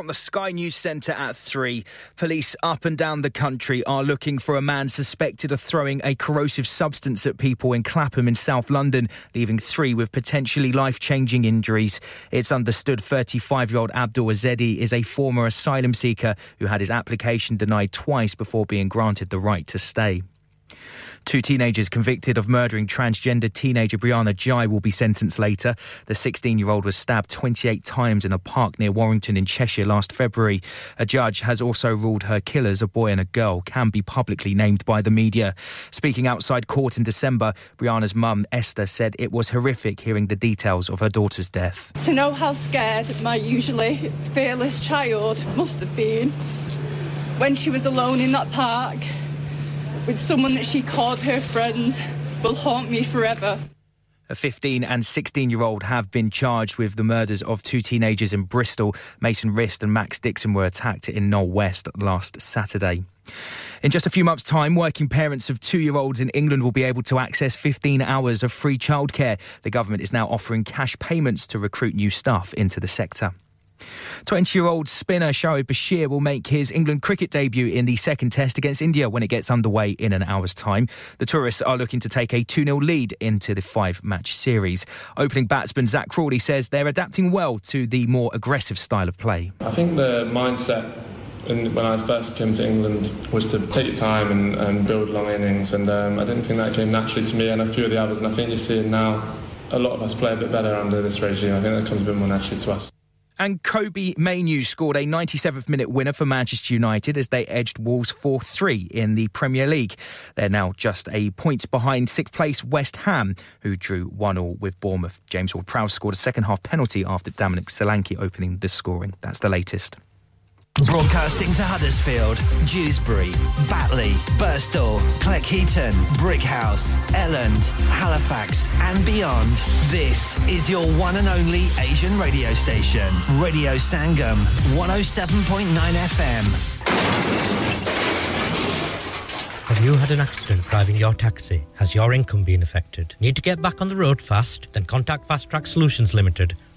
From the Sky News Centre at 3, police up and down the country are looking for a man suspected of throwing a corrosive substance at people in Clapham in South London, leaving three with potentially life changing injuries. It's understood 35 year old Abdul Azedi is a former asylum seeker who had his application denied twice before being granted the right to stay. Two teenagers convicted of murdering transgender teenager Brianna Jai will be sentenced later. The 16 year old was stabbed 28 times in a park near Warrington in Cheshire last February. A judge has also ruled her killers, a boy and a girl, can be publicly named by the media. Speaking outside court in December, Brianna's mum, Esther, said it was horrific hearing the details of her daughter's death. To know how scared my usually fearless child must have been when she was alone in that park with someone that she called her friend will haunt me forever. A 15 and 16 year old have been charged with the murders of two teenagers in Bristol. Mason Rist and Max Dixon were attacked in Knoll West last Saturday. In just a few months' time, working parents of two year olds in England will be able to access 15 hours of free childcare. The government is now offering cash payments to recruit new staff into the sector. 20 year old spinner Shoaib Bashir will make his England cricket debut in the second test against India when it gets underway in an hour's time. The tourists are looking to take a 2 0 lead into the five match series. Opening batsman Zak Crawley says they're adapting well to the more aggressive style of play. I think the mindset when I first came to England was to take your time and, and build long innings, and um, I didn't think that came naturally to me and a few of the others. And I think you're seeing now a lot of us play a bit better under this regime. I think that comes a bit more naturally to us. And Kobe Mainoo scored a 97th minute winner for Manchester United as they edged Wolves 4 3 in the Premier League. They're now just a point behind sixth place West Ham, who drew 1 0 with Bournemouth. James Ward Prowse scored a second half penalty after Dominic Solanke opening the scoring. That's the latest. Broadcasting to Huddersfield, Dewsbury, Batley, Burstall, Cleckheaton, Brickhouse, Elland, Halifax, and beyond. This is your one and only Asian radio station, Radio Sangam, 107.9 FM. Have you had an accident driving your taxi? Has your income been affected? Need to get back on the road fast? Then contact Fast Track Solutions Limited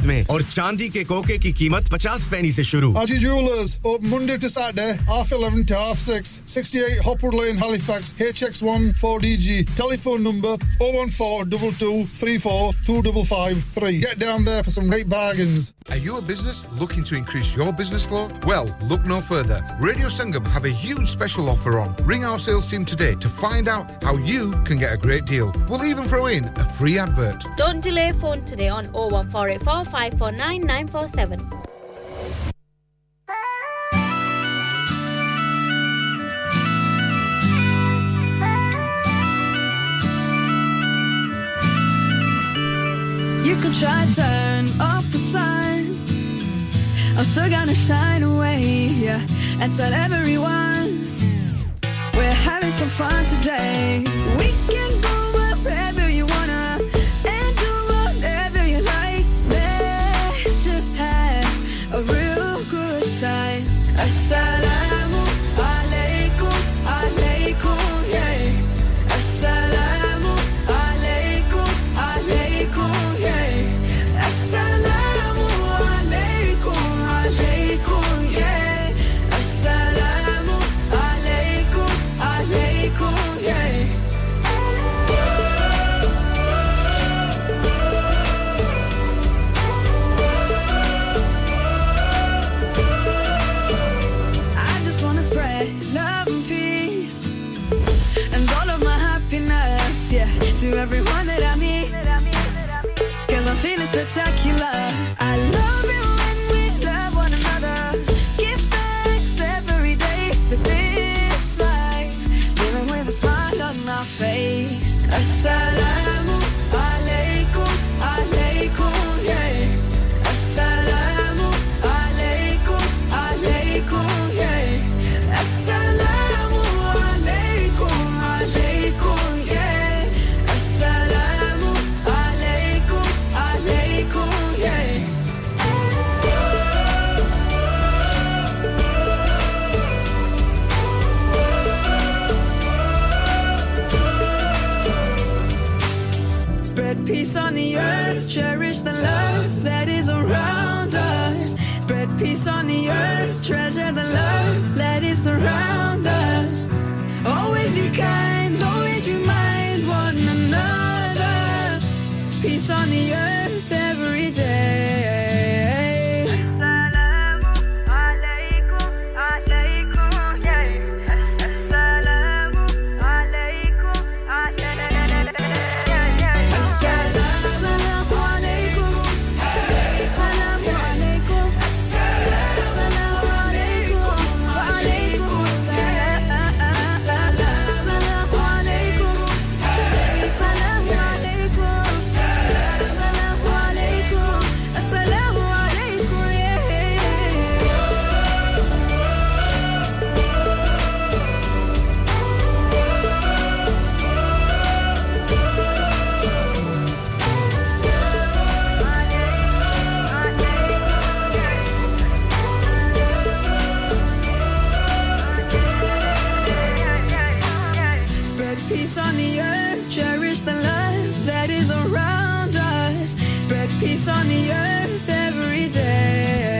कीमत में और चांदी के कोके की कीमत पचास पैनी से शुरू Aji Jewelers open Monday to Saturday half 11 to half 6 68 Hopwood Lane Halifax HX1 4DG telephone number 01422342553 get down there for some great bargains Are you a business looking to increase your business flow? Well, look no further. Radio Sangam have a huge special offer on. Ring our sales team today to find out how you can get a great deal. We'll even throw in a free advert. Don't delay phone today on 01484 549 947. You could try turn off the sun. I'm still gonna shine away, yeah, and tell everyone we're having some fun today. We can on the earth, cherish the love. on the earth, cherish the love that is around us. Spread peace on the earth every day.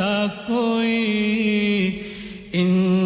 हो जाए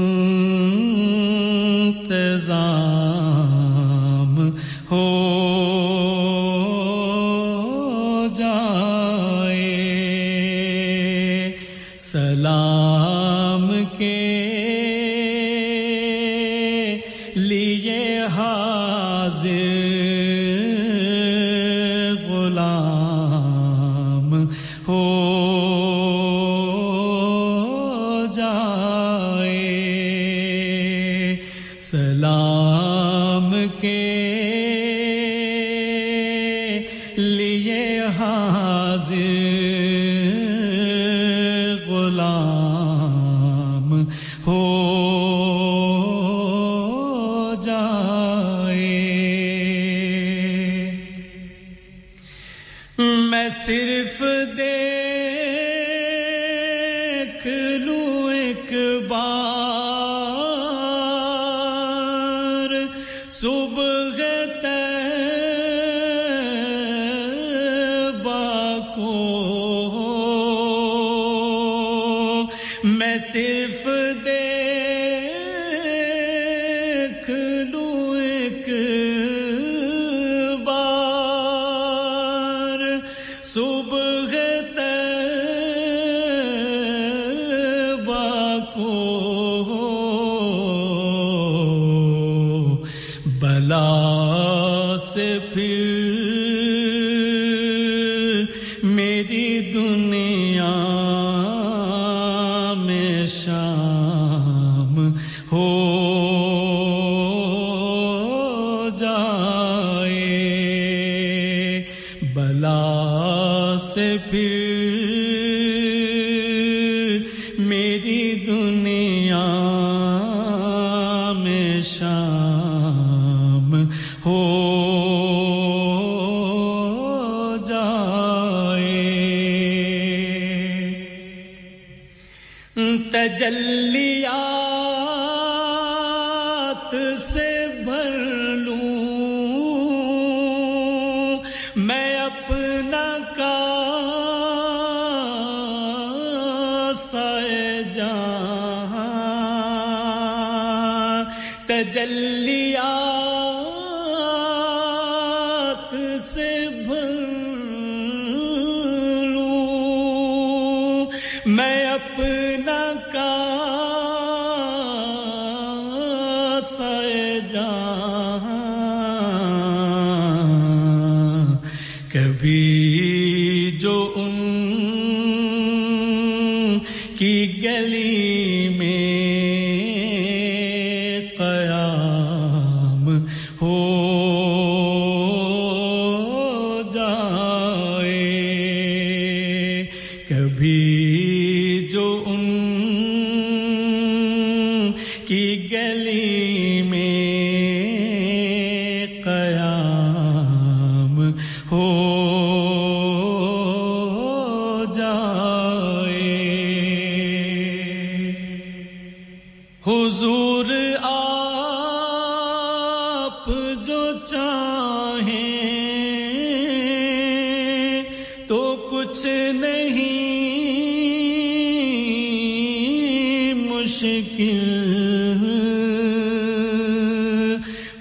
मुश्किल।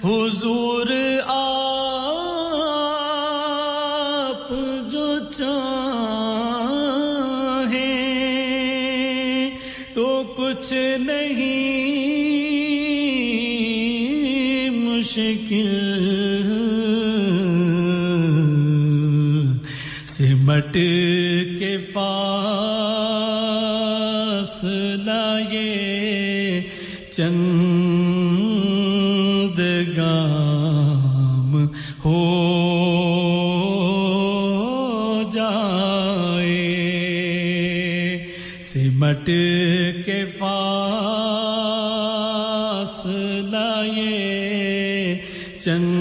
हुजूर आप तो कुछ नहीं मुश्किल। सिमट के पास चंद गाम हो जाए। सिमट के फास लाए चंद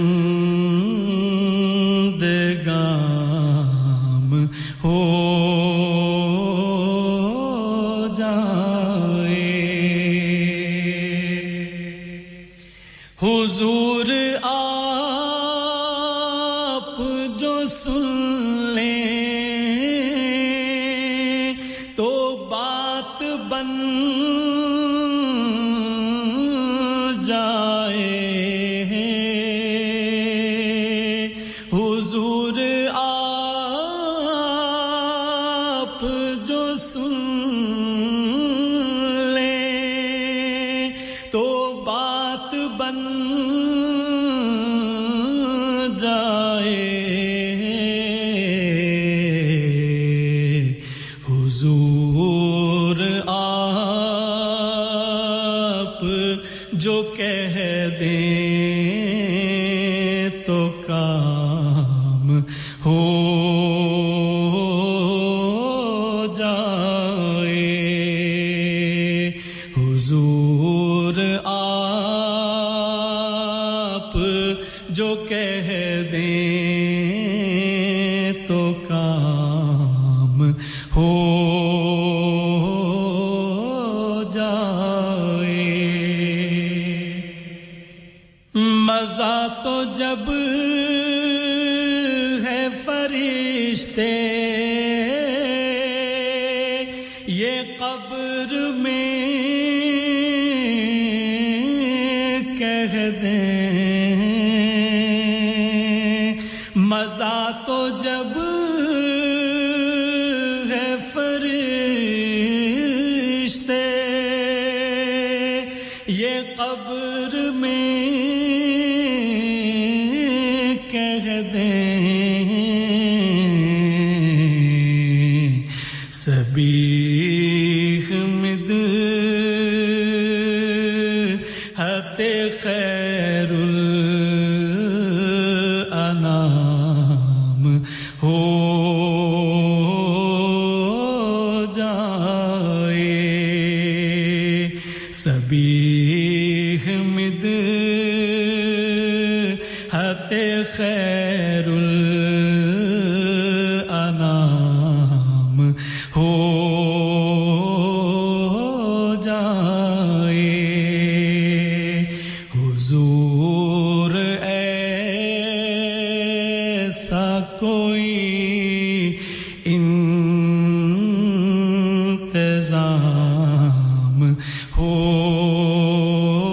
इंतज़ाम हो।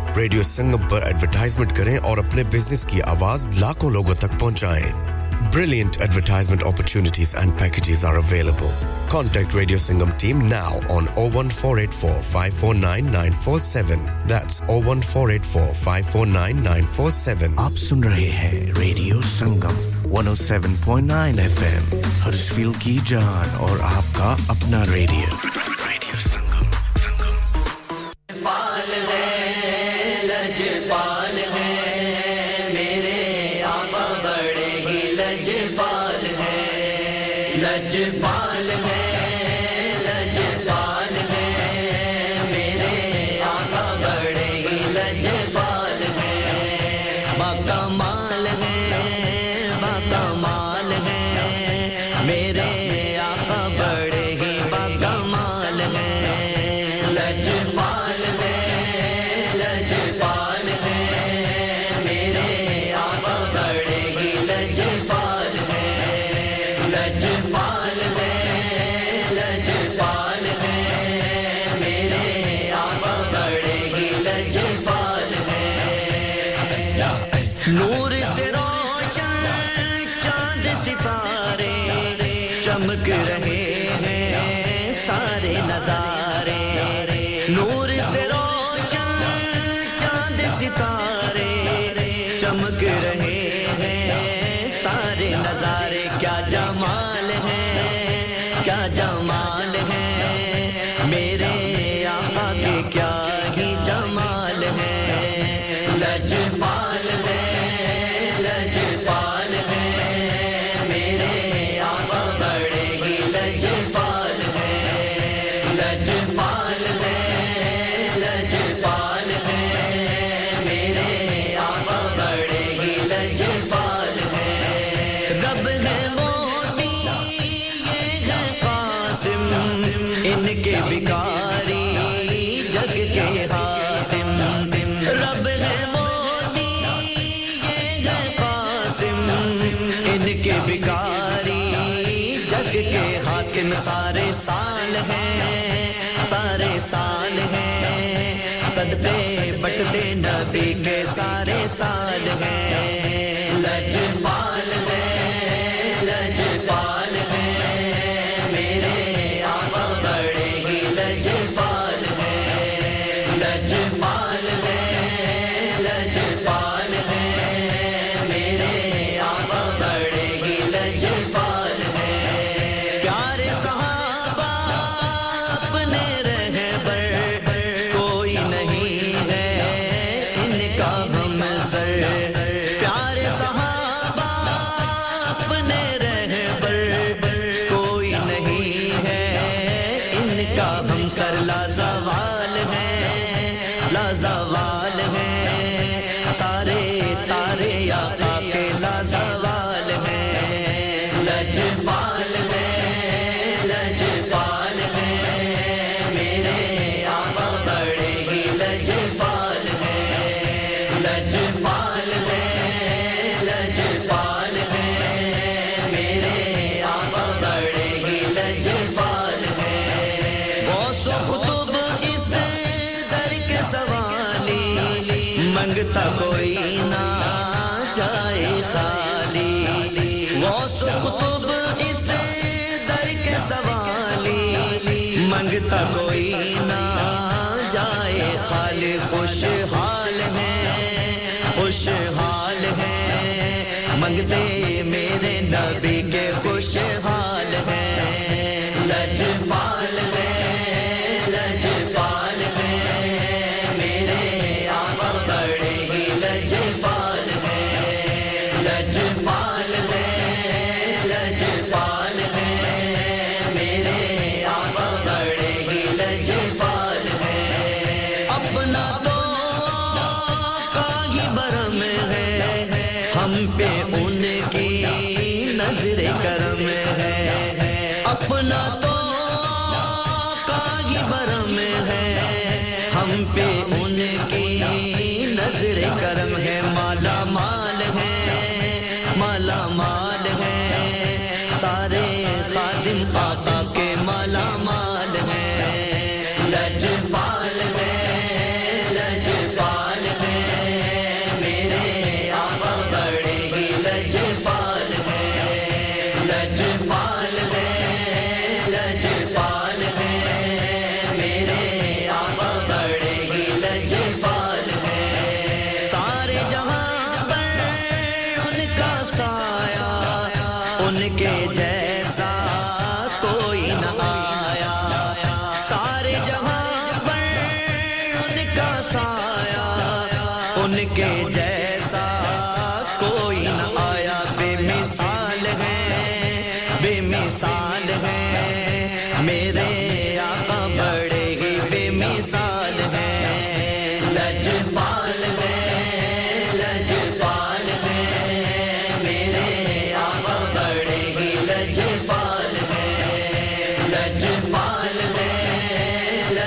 रेडियो संगम पर एडवर्टाइजमेंट करें और अपने बिज़नेस की आवाज़ लाखों लोगों तक पहुंचाएँ Brilliant advertisement opportunities and packages are available. Contact Radio Singham team now on 01484 549 947. That's 01484 549 947. आप सुन रहे हैं रेडियो संगम 107.9 एफएम हर्षफील की जान और आपका अपना रेडियो रेडियो संगम पाल साल हैं सारे साल हैं सदते बटते नबी के सारे साल हैं।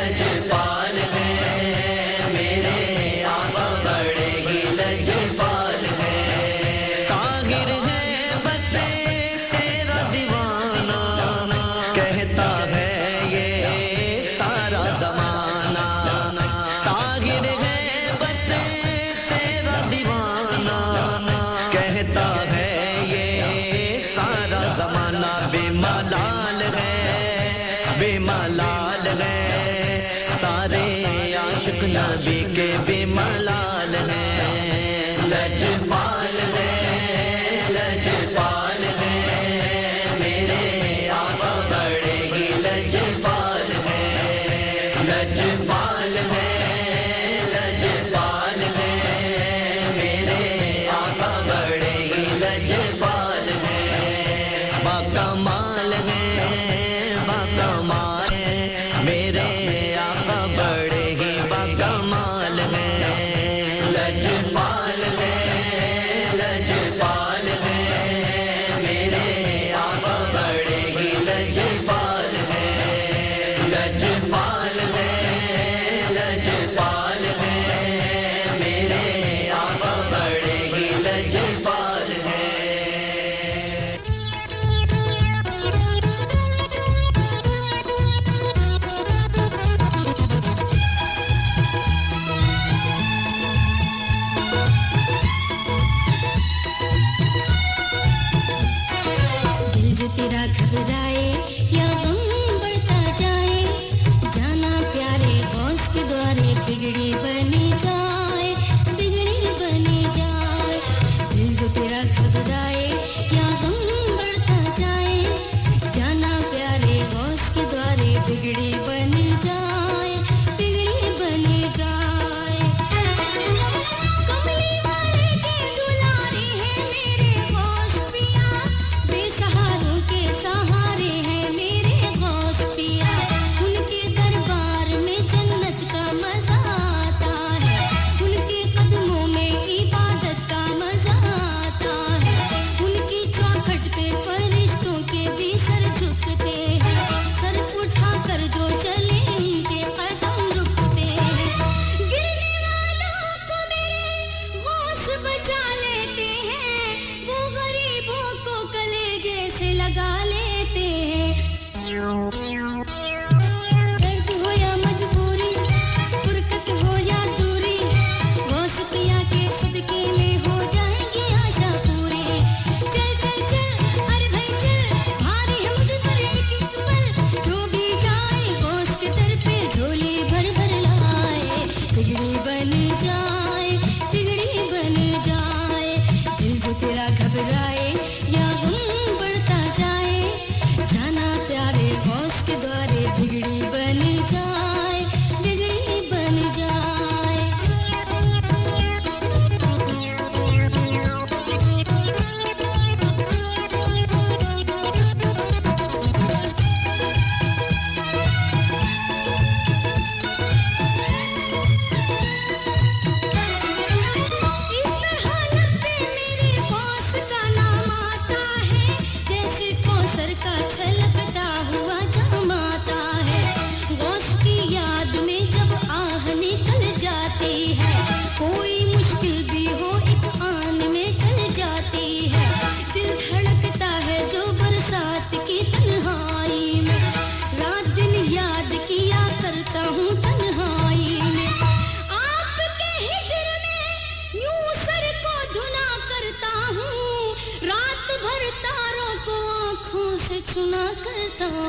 Legend.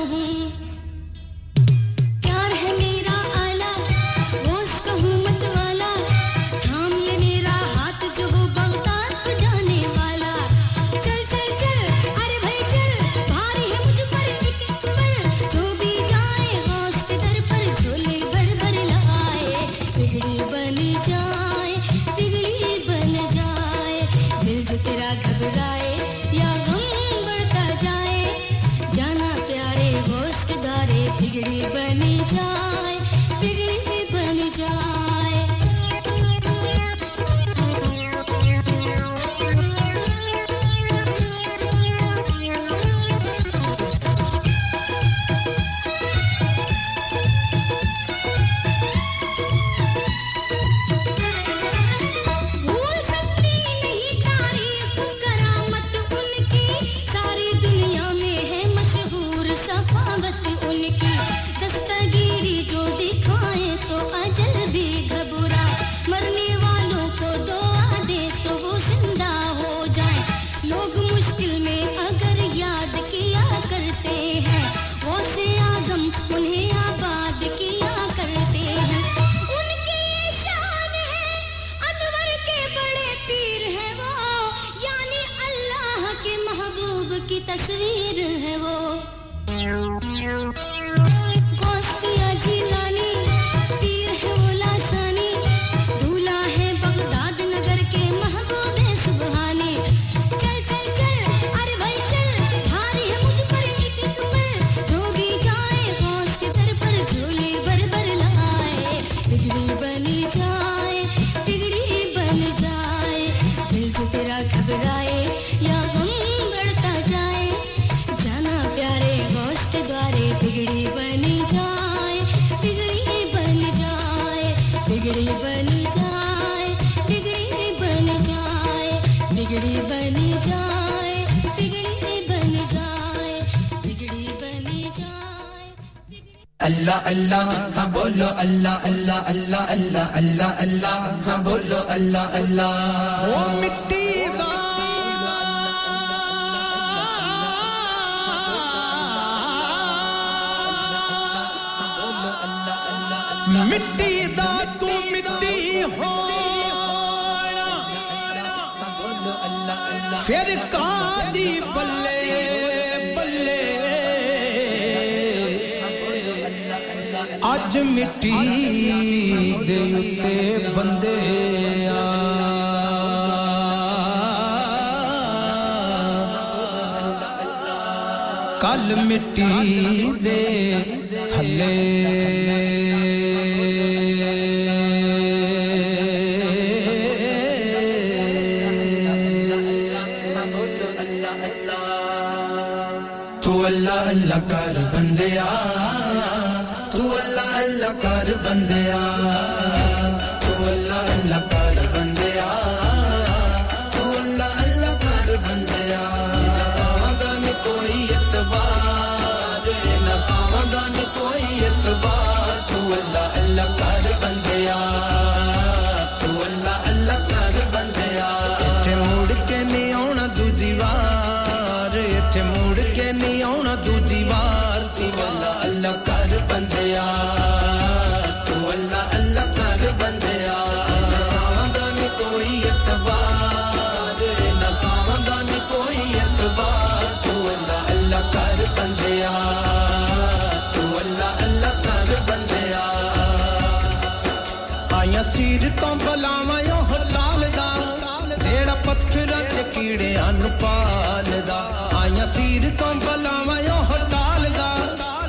हूँ अल्लाह अल्लाह अल्लाह हाँ बोलो अल्लाह अल्लाह। ओ मिट्टी मिट्टी दा तू मिट्टी होना। फिर कादी बल्ले बल्ले। अज मिट्टी बंदे कल मिट्टी दे कर बंदिया तू अल्लाह अल्लाह कर बंदिया तू अल्लाह अल्लाह कर बंदिया ना सावदा ने कोई इतबार ना सावदा ने कोई इतबार तू अल्लाह ਅਸੀਰ ਤੋਂ ਬੁਲਾਵਾਂ ਉਹ ਤਾਲਦਾ ਜਿਹੜਾ ਪੱਥਰਾਂ 'ਚ ਕੀੜਿਆਂ ਨੂੰ ਪਾਲਦਾ ਆਇਆ ਸੀਰ ਤੋਂ ਬੁਲਾਵਾਂ ਉਹ ਤਾਲਦਾ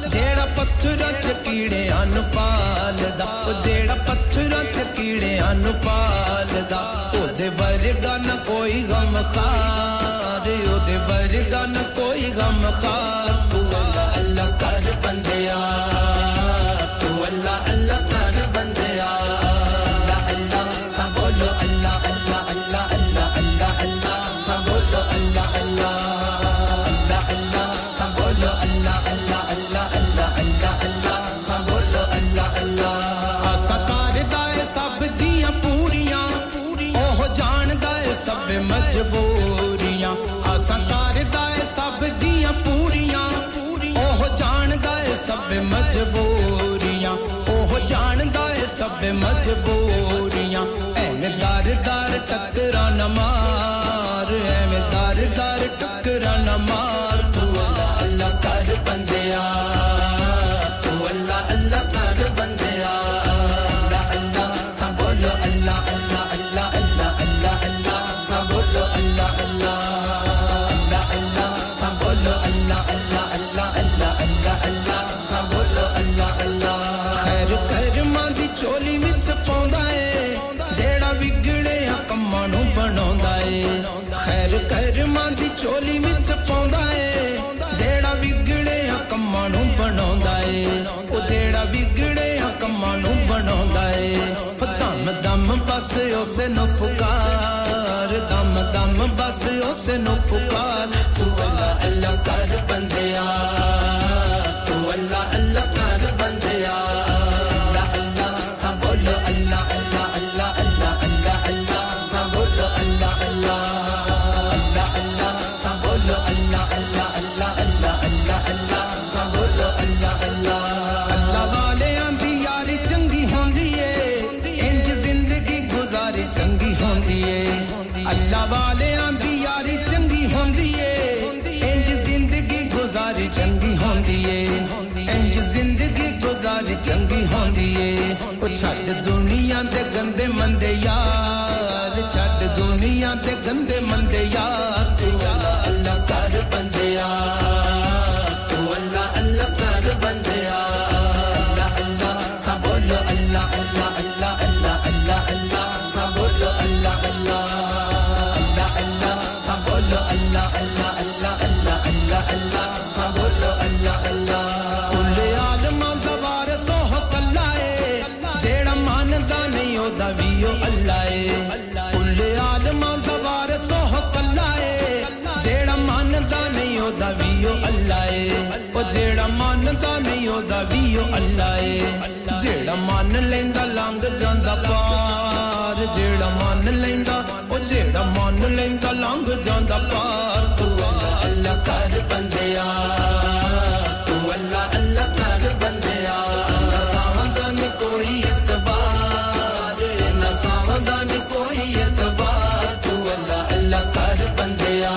ਜਿਹੜਾ ਪੱਥਰਾਂ 'ਚ ਕੀੜਿਆਂ ਨੂੰ ਪਾਲਦਾ ਉਹ ਜਿਹੜਾ ਪੱਥਰਾਂ 'ਚ ਕੀੜਿਆਂ ਨੂੰ ਪਾਲਦਾ ਉਹਦੇ ਵਰਗਾ ਨਾ ਕੋਈ ਗਮ ਖਾਰ। ਉਹਦੇ ਵਰਗਾ ਨਾ ਕੋਈ ਗਮ ਖਾਰ। ਤੂੰ ਅੱਲਾ ਅੱਲਾ ਕਰ ਬੰਦਿਆ। ਤੂੰ ਅੱਲਾ ਅੱਲਾ ਸਭ ਮਜਬੂਰੀਆਂ। ਆਸਾਂ ਕਰਦਾ ਏ ਸਭ ਦੀਆਂ ਪੂਰੀਆਂ। ਉਹ ਜਾਣਦਾ ਏ ਸਭ ਮਜਬੂਰੀਆਂ। ਉਹ ਜਾਣਦਾ ਏ ਸਭ ਮਜਬੂਰੀਆਂ। ਐਵੇਂ ਦਰ ਦਰ ਟੱਕਰਾਂ ਬਸ ਉਸੇ ਨੂੰ ਪੁਕਾਰ ਦਮ ਦਮ ਬਸ ਉਸੇ ਨੂੰ ਪੁਕਾਰ ਤੂੰ ਅੱਲਾ ਅੱਲਾ ਕਰ ਬੰਦਿਆ ਚੰਗੀ ਹੁੰਦੀ ਏ। ਉਹ ਛੱਡ ਦੁਨੀਆ ਦੇ ਗੰਦੇ ਮੰਦੇ ਯਾਰ। ਦਾ ਵੀ ਉਹ ਅੱਲਾ ਏ ਕੁੱਲ ਆਲਮਾਂ ਦਾ ਵਾਰਿਸ ਉਹ ਕੱਲਾ ਏ ਜਿਹੜਾ ਮੰਨਦਾ ਨਹੀਂ ਉਹਦਾ ਵੀ ਉਹ ਅੱਲਾ ਏ ਉਹ ਜਿਹੜਾ ਮੰਨਦਾ ਨਹੀਂ ਉਹਦਾ ਵੀ ਉਹ ਅੱਲਾ ਏ ਜਿਹੜਾ ਮੰਨ ਲੈਂਦਾ ਲੰਘ ਜਾਂਦਾ ਪਾਰ ਜਿਹੜਾ ਮੰਨ ਲੈਂਦਾ ਉਹ ਜਿਹੜਾ ਮੰਨ ਲੈਂਦਾ ਲੰਘ ਜਾਂਦਾ ਪਾਰ ਤੂੰ ਅੱਲਾ ਅੱਲਾ ਕਰ ਬੰਦਿਆ ਤੂੰ ਅੱਲਾ ਅੱਲਾ ਕਰ ਬੰਦਿਆ ਨਾ ਸਾਵਧਾਨ ਕੋਈ रमदान कोई अतबा तू अलाह अलाह कर पंदया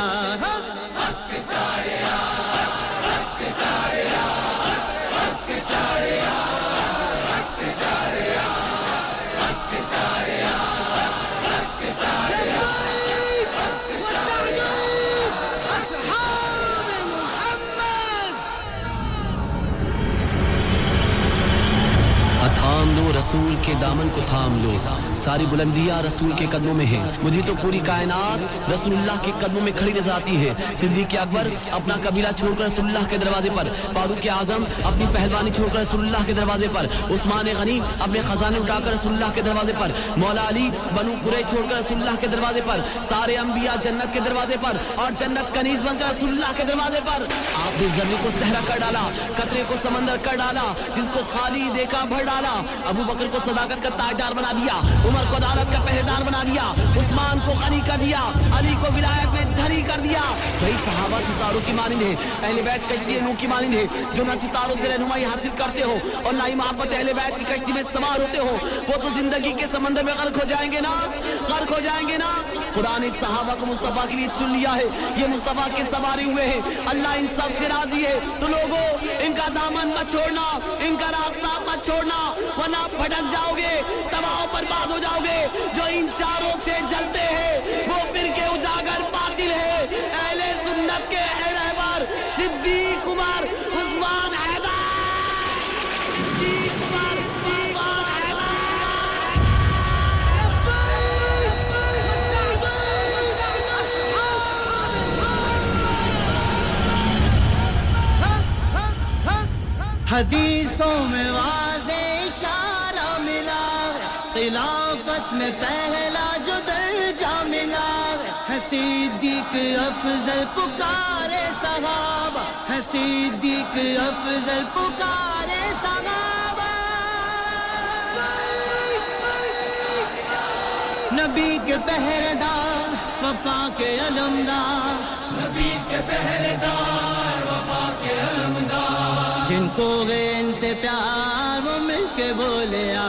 बोले आ हक चारिया हक रसूल के दामन को थाम लो। सारी बुलंदियाँ रसूल के कदमों में है। मुझे तो पूरी कायनात रसूलुल्लाह के कदमों में खड़ी नज़र आती है। सिद्दीक अकबर अपना कबीला छोड़कर रसूलुल्लाह के दरवाजे पर, फारूक आज़म अपनी पहलवानी छोड़कर रसूलुल्लाह के दरवाजे पर, उस्मान गनी अपने खजाने उठाकर रसूलुल्लाह के दरवाजे पर, मौला अली बनु कुरै छोड़कर रसूलुल्लाह के दरवाजे पर, सारे अंबिया जन्नत के दरवाजे पर और जन्नत कनीज बनकर रसूलुल्लाह के दरवाजे पर। आपने ज़मीन को सहरा कर डाला, कतरे को समंदर कर डाला, जिसको खाली देखा भर डाला, अबू बकर को सदाकत का ताजदार बना दिया, उमर को अदालत का पहरेदार बना दिया, उस्मान को खनी कर दिया, अली को विलायत में धनी कर दिया। भाई, सहाबा सितारों की मानिंद है, अहले बैत कश्ती नू की मानिंद है, जो ना सितारों से रहनुमाई हासिल करते हो और ना ही मोहब्बत अहले बैत की कश्ती में सवार होते हो, वो तो ज़िंदगी के समंदर में गर्क हो जाएँगे ना, गर्क हो जाएँगे ना। खुदा ने सहाबा को मुस्तफ़ा के लिए चुन लिया है, ये मुस्तफ़ा के सवारे हुए हैं, अल्लाह इन सबसे राज़ी है। तो लोगों, इनका दामन मत छोड़ना, इनका रास्ता मत छोड़ना, वरना भटक जाओगे, तबाह बर्बाद हो जाओगे। जो इन चारों से जलते हैं, वो फिर के उजागर बातिल है। अहले सुन्नत के रहबर, सिद्दीक उमर उस्मान हदीसों में वाजे में पहला जो दर्जा मिला है सिद्दीक अफजल पुकारे सहाबा है सिद्दीक अफजल पुकारे सहाबा। नबी के पहरेदार वफा के अलमदार। नबी के पहरेदार वफा के अलमदार। जिनको वे इनसे प्यार वो मिलके बोले आ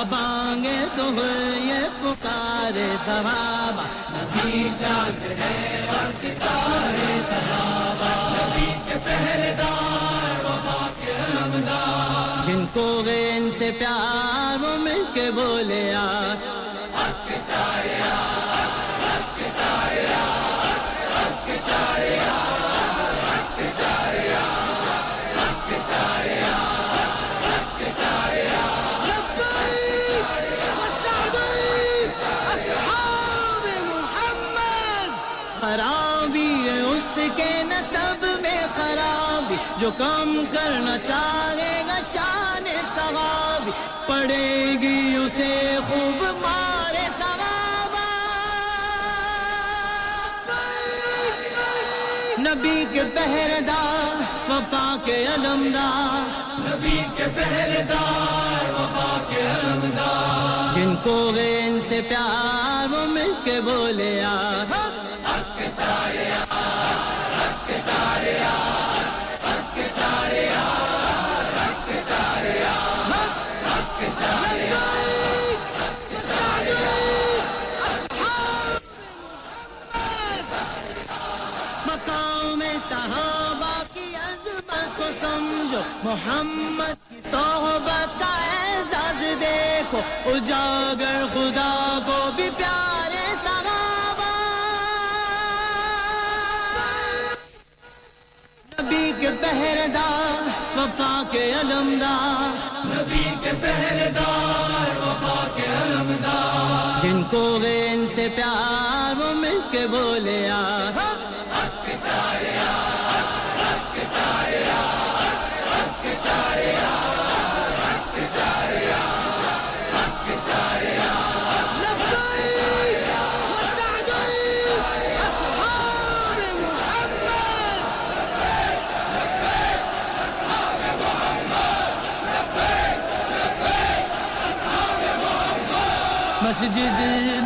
का भी उम्मी यो पुकारे सहाबा नबी चाँद है और सितारे सहाबा नबी के पहरेदार, वफा के अलमदार जिनको वे इनसे प्यार वो मिलके बोले चारिया हक चारिया हक चारिया हक चारिया उसके नसब में खराबी जो कम करना चाहेगा शान सवाब पड़ेगी उसे खूब मारे सवाब नबी के पहरेदार वफा के अलमदार। नबी के पहरेदार वफा के अलमदार। जिनको वे इनसे प्यार वो मिलके बोले यार। समझो। मोहम्मद की सोहबत का एजाज देखो। उजागर खुदा को भी प्यारे सगा। नबी के पहरेदार वफा के अलमदार नबी के पहरेदार वफा के अलमदार जिनको वे इनसे प्यार वो मिलके बोले यार हक चारे यार हक चारे यार हक चारे यार mescididi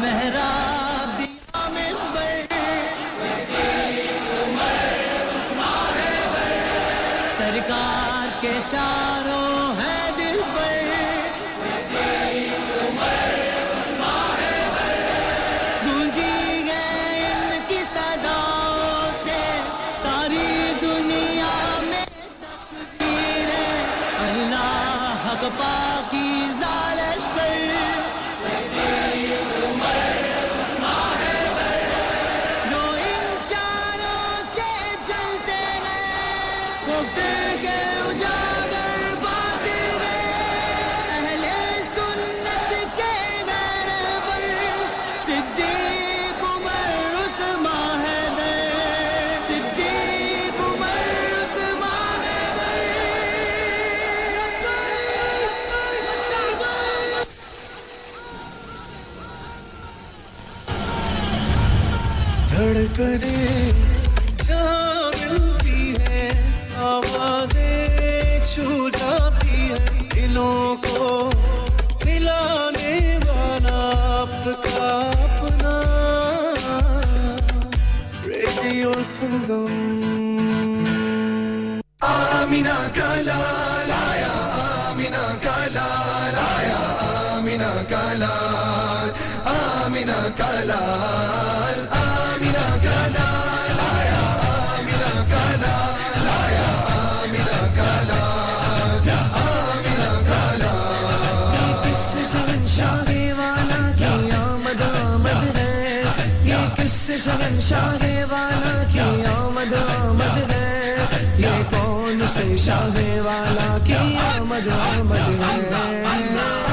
करे शहन शाहेवाला की आमद आमद है। ये कौन से शाहेवाला की आमद आमद है?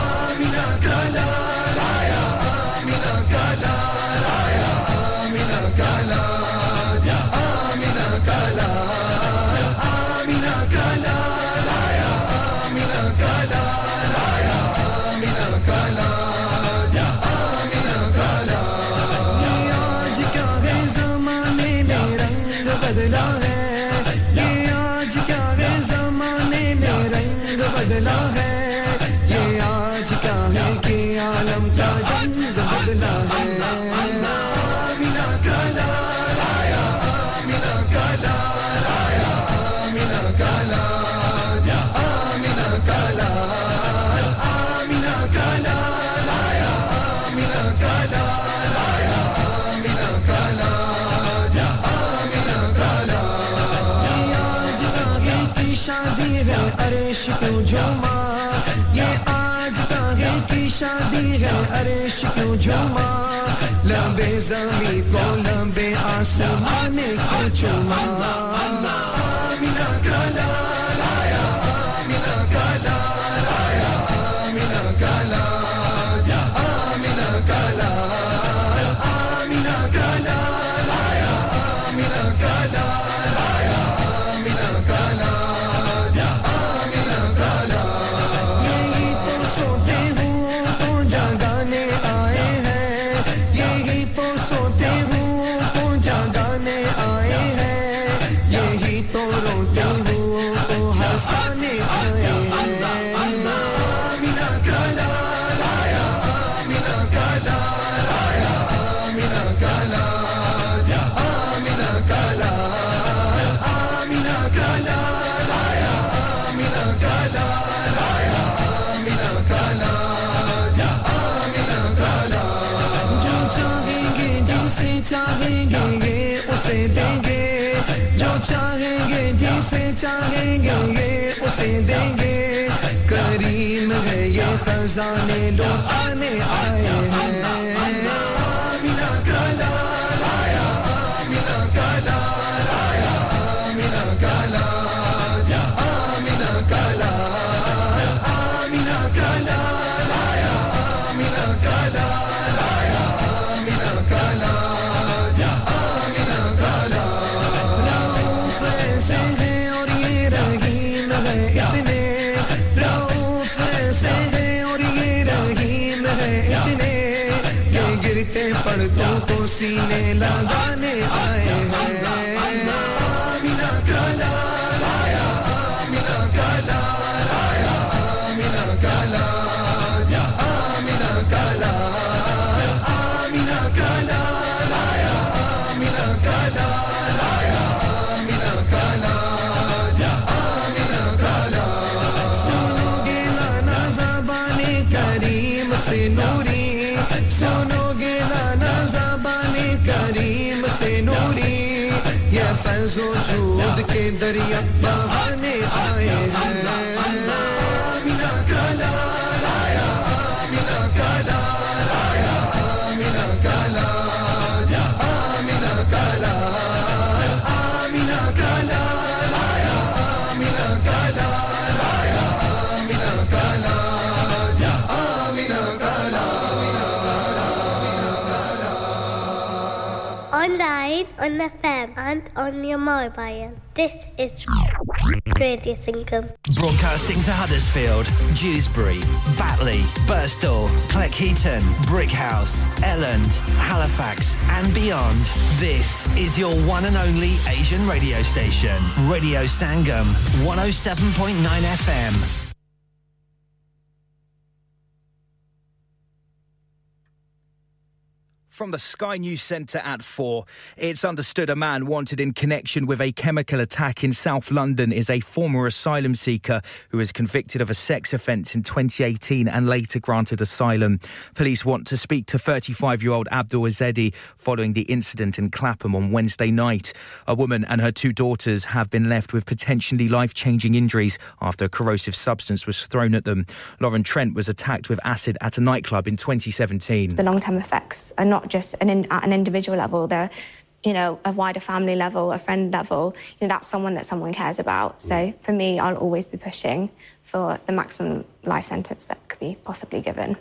झुमा लंबे जमी को लंबे आसमान को चुमा। देंगे। करीम है ये खजाने लो आने आए। सीने लगाने के दरिया बहाने आए हैं आमिना का लाल आया आमिना का लाल आया आमिना का लाल आमिना का लाल आमिना का लाल आया आमिना का लाल आया आमिना का लाल आमिना का Online, on the FM, and on your mobile. This is Radio Singham. Broadcasting to Huddersfield, Dewsbury, Batley, Birstall, Cleckheaton, Brickhouse, Elland, Halifax, and beyond. This is your one and only Asian radio station, Radio Sangam, 107.9 FM. From the Sky News Centre at 4, it's understood a man wanted in connection with a chemical attack in South London is a former asylum seeker who was convicted of a sex offence in 2018 and later granted asylum. Police want to speak to 35 year old Abdul Azedi following the incident in Clapham on Wednesday night. A woman and her two daughters have been left with potentially life changing injuries after a corrosive substance was thrown at them. Lauren Trent was attacked with acid at a nightclub in 2017. the long-term effects are not just an in, at an individual level they're you know a wider family level a friend level you know that's someone that someone cares about so for me i'll always be pushing for the maximum life sentence that could be possibly given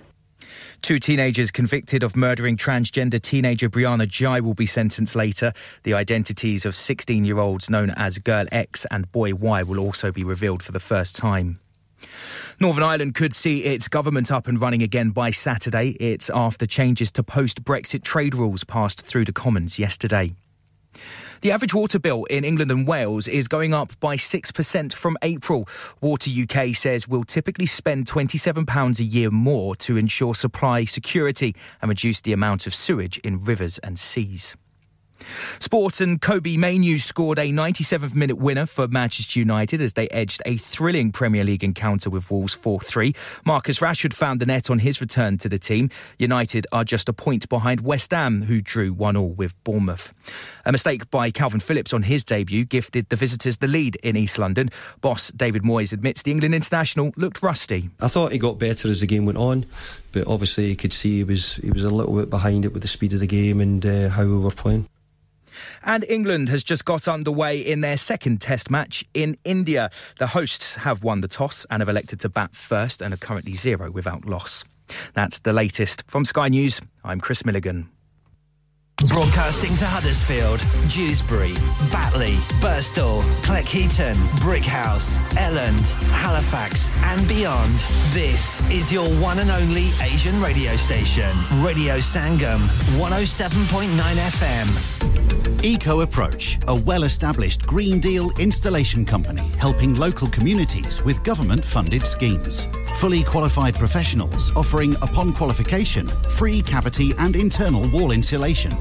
Two teenagers convicted of murdering transgender teenager Brianna Jai will be sentenced later. The identities of 16 year olds known as Girl X and Boy Y will also be revealed for the first time. Northern Ireland could see its government up and running again by Saturday. It's after changes to post Brexit trade rules passed through the Commons yesterday. The average water bill in England and Wales is going up by 6% from April. Water UK says we'll typically spend £27 a year more to ensure supply security and reduce the amount of sewage in rivers and seas. Sport and Kobe Mainu scored a 97th minute winner for Manchester United as they edged a thrilling Premier League encounter with Wolves 4 3. Marcus Rashford found the net on his return to the team. United are just a point behind West Ham, who drew 1 all with Bournemouth. A mistake by Calvin Phillips on his debut gifted the visitors the lead in East London. Boss David Moyes admits the England international looked rusty. I thought he got better as the game went on, but obviously you could see he was he was a little bit behind it with the speed of the game and uh, how we were playing. And England has just got underway in their second test match in India. The hosts have won the toss and have elected to bat first and are currently zero without loss. That's the latest. From Sky News, I'm Chris Milligan. Broadcasting to Huddersfield, Dewsbury, Batley, Birstall, Cleckheaton, Brickhouse, Elland, Halifax, and beyond. This is your one and only Asian radio station, Radio Sangam, 107.9 FM. Eco Approach, a well established Green Deal installation company helping local communities with government funded schemes. Fully qualified professionals offering, upon qualification, free cavity and internal wall insulation,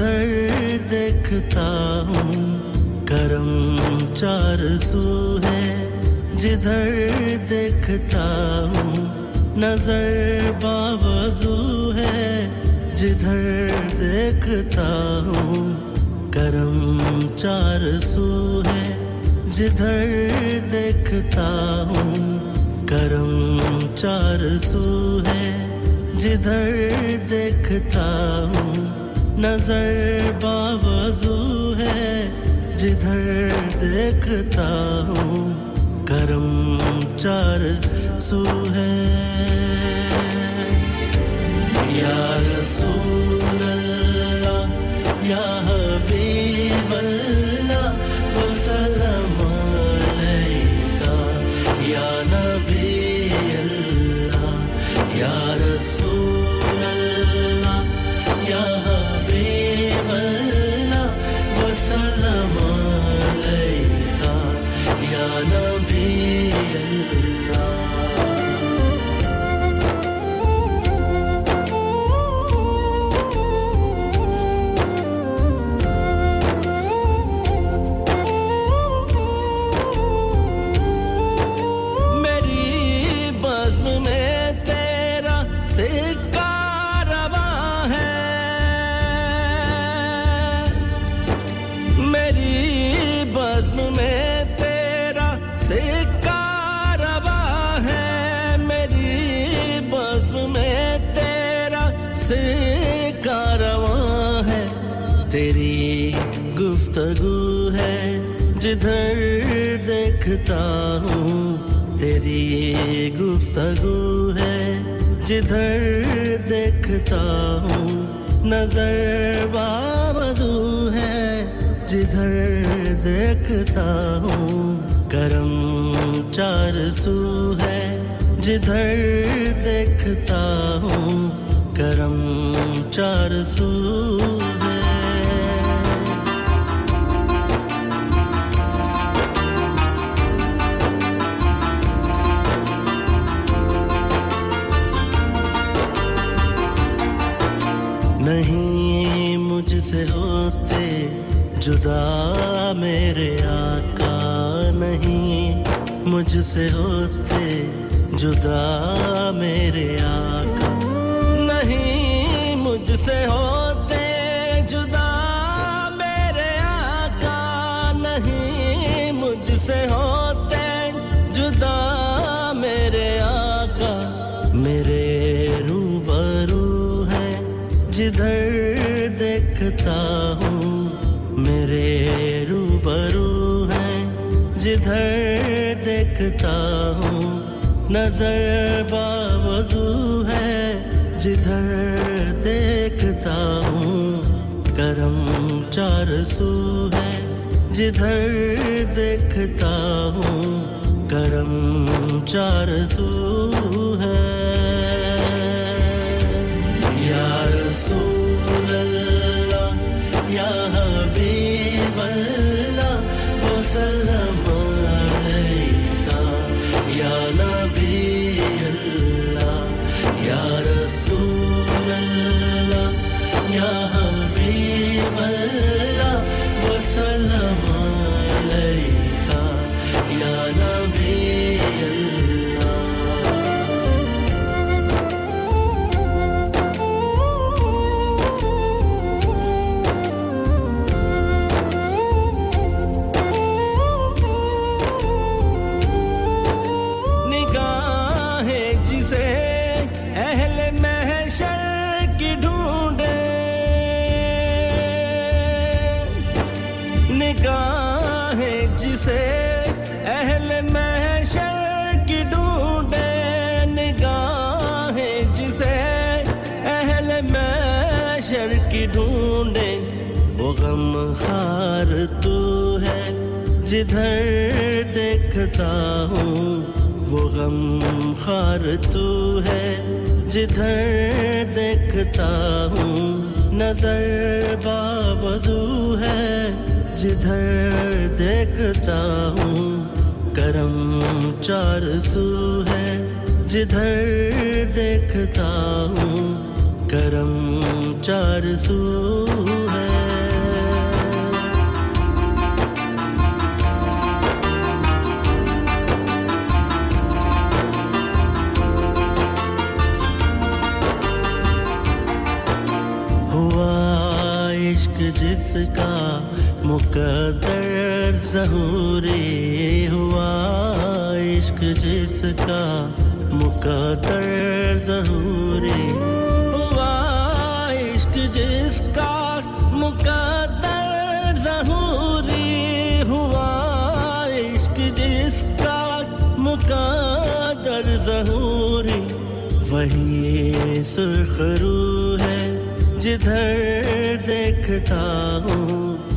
जिधर देखता हूँ। करम चार सू है जिधर देखता हूँ। नज़र बावजू है जिधर देखता हूँ। करम चार सू है जिधर देखता हूँ। करम चार सू है जिधर देखता हूँ। नज़र बावजू है जिधर देखता हूँ करम चार सू है। या रसूल अल्लाह गुफ्तगू है, जिधर देखता हूँ, तेरी गुफ्तगू है, जिधर देखता हूँ, नज़र बावजू है, जिधर देखता हूँ, करम चार सू है, जिधर देखता हूँ, करम चार सू जुदा मेरे आका नहीं, मुझसे होते जुदा मेरे आका नहीं, मुझसे होते जुदा मेरे आका नहीं, मुझसे होते नज़र बावजू है, जिधर देखता हूँ, करम चार सू है। जिधर देखता हूँ, करम चार सू जिधर देखता हूँ, वो गम खार तू है। जिधर देखता हूँ, नज़र बाबजू है। जिधर देखता हूँ, करम चार सू है। जिधर देखता हूँ, करम चार सू है। मुकद्दर जहूरे हुआ इश्क जिसका मुकद्दर जहूरे हुआ इश्क जिसका मुकद्दर जहूरे हुआ इश्क जिसका मुकद्दर जहूरे। वही सुरखरू है जिधर देखता हूँ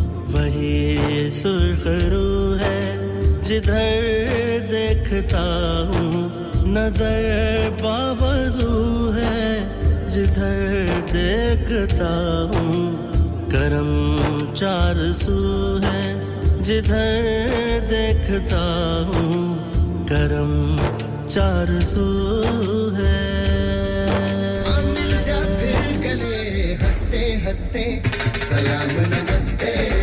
वही सुरखरू है। जिधर देखता हूँ, नज़र बावजू है। जिधर देखता हूँ, करम चार सू है। जिधर देखता हूँ, करम चार सू है। मिल जा गले हँसते हँसते सलाम नमस्ते।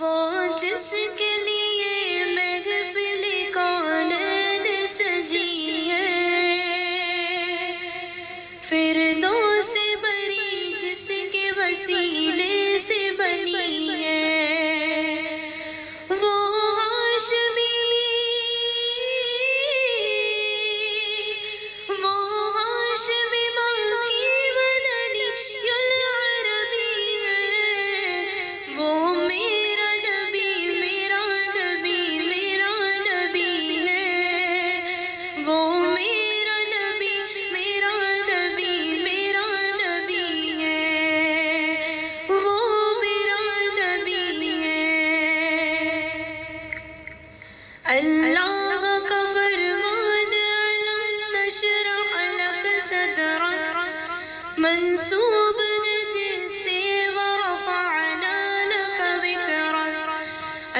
वो जिसके लिए महफिल कौन सजी है। फिर दो से बरी जिसके वसीले से बनी है।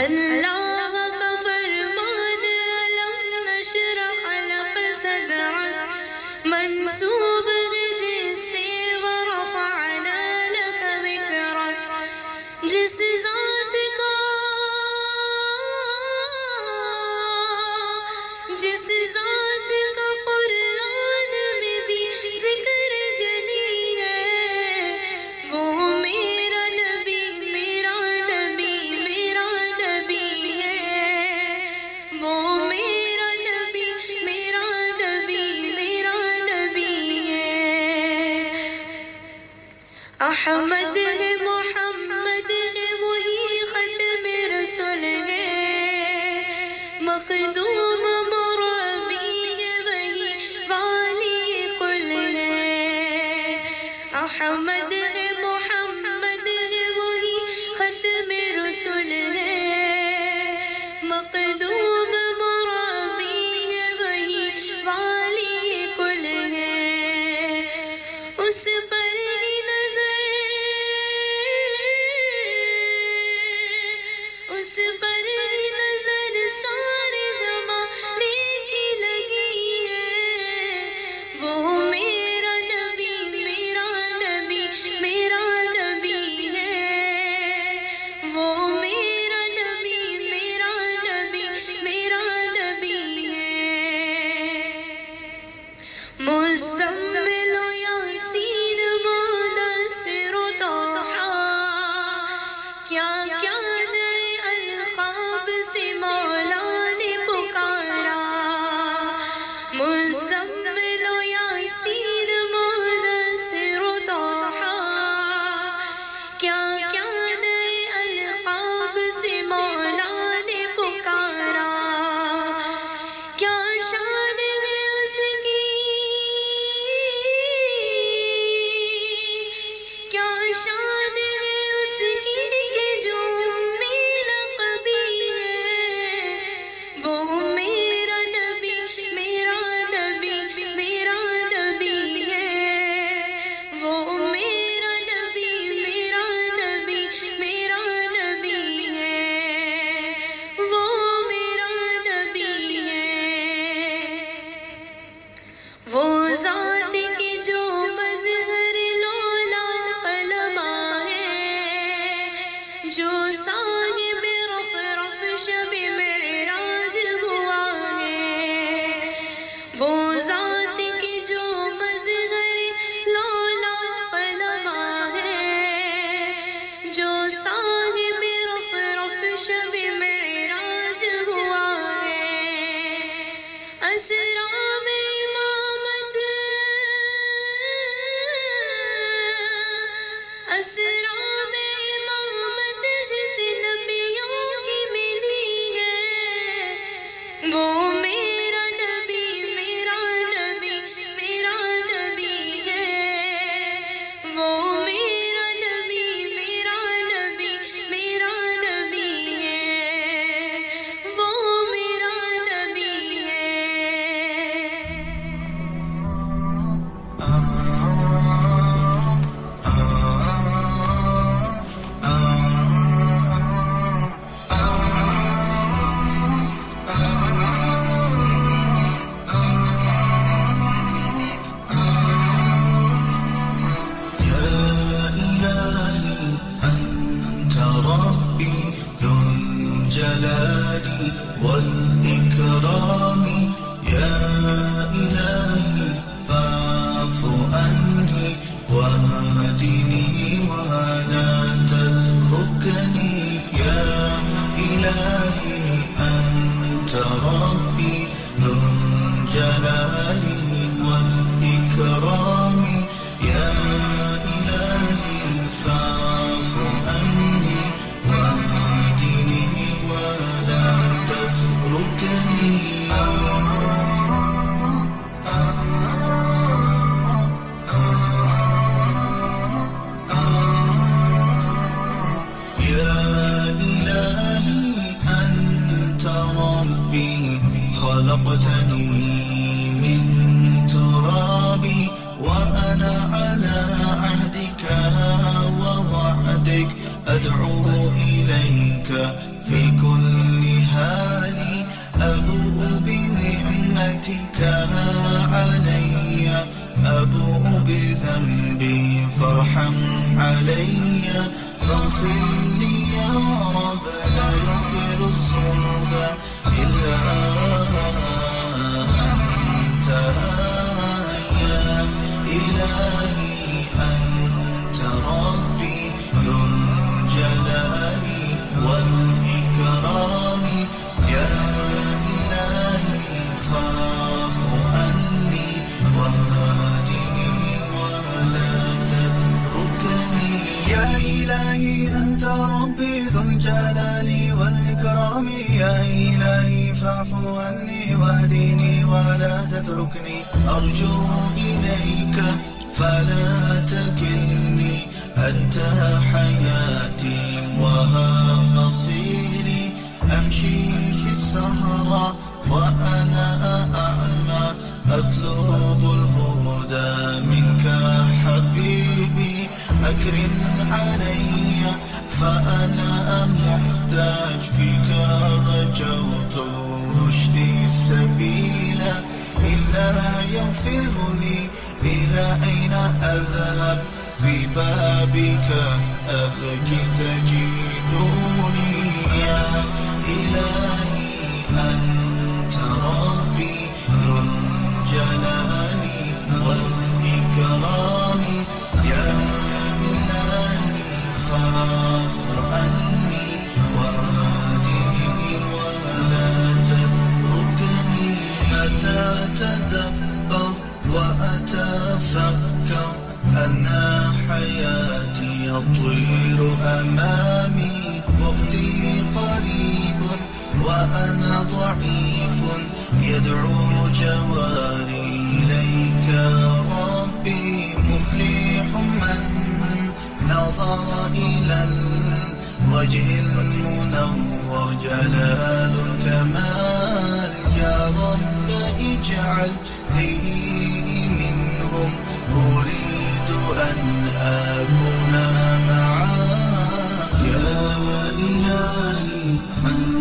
अल्लाह Mình.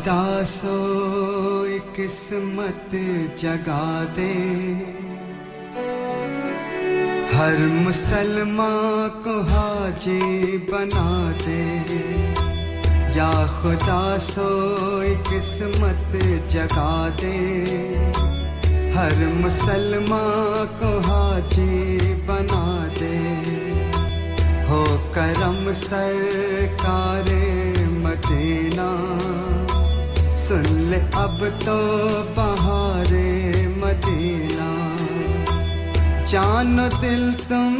खुदा सो किस्मत जगा दे। हर मुसलमान को हाजी बना दे। या खुदा सो किस्मत जगा दे। हर मुसलमान को हाजी बना दे। हो करम सरकार मदीना। सुन ले अब तो बहारे मदीना। जानो दिल तुम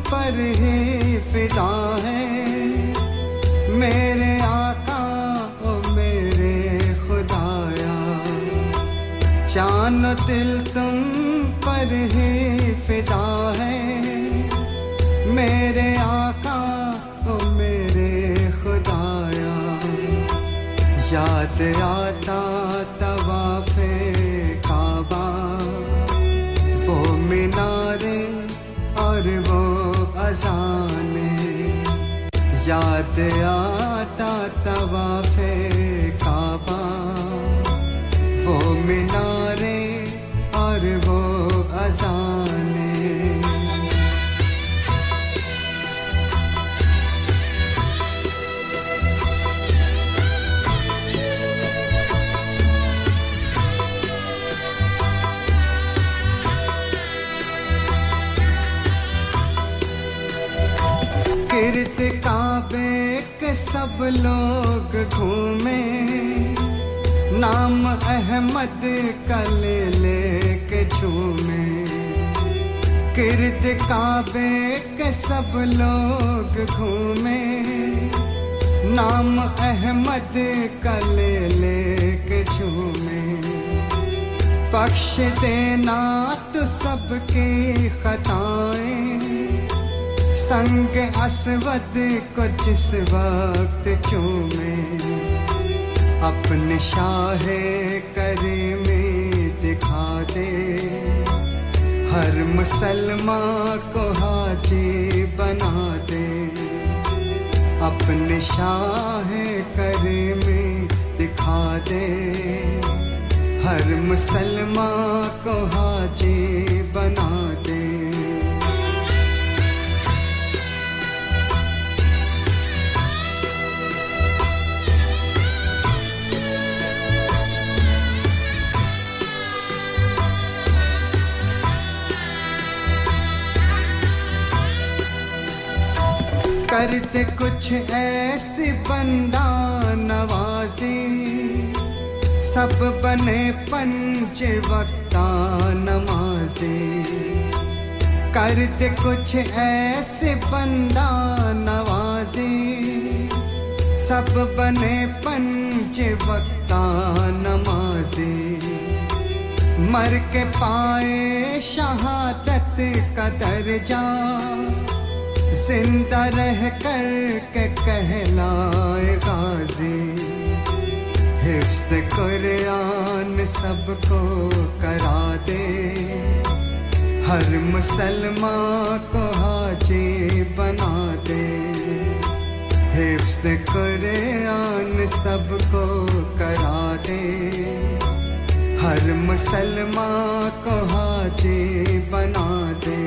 पर ही फिदा है। मेरे आका ओ मेरे खुदाया। जानो दिल तुम पर ही फिदा है। मेरे आका याद आता तवाफे काबा वो मीनारे और वो अजाने। याद आता तवाफे काबा वो मीनारे और वो अजाने। सब लोग घूमे। नाम अहमद का ले ले के झूमे। गिरद काबे के सब लोग घूमे। नाम अहमद का ले ले के झूमे। पक्ष देना तो सबकी खताएँ। संग असवद को जिस वक्त चूमे अपने शाह करे में दिखा दे। हर मुसलमान को हाजी बना दे। अपने शाह करे में दिखा दे। हर मुसलमान को हाजी बना दे। करते कुछ ऐसे बंदा नवाजी। सब बने पंच वक्ता नमाजे। करते कुछ ऐसे बंदा नवाजी। सब बने पंच वक्ता नमाजे। मर के पाए शहादत का दर्जा। ज़िंदा रह कर के कहलाए गाजी। हिफ्स कुरान सबको करा दे। हर मुसलमान को हाजी बना दे। हिफ्स कुरान सबको करा दे। हर मुसलमान को हाजी बना दे।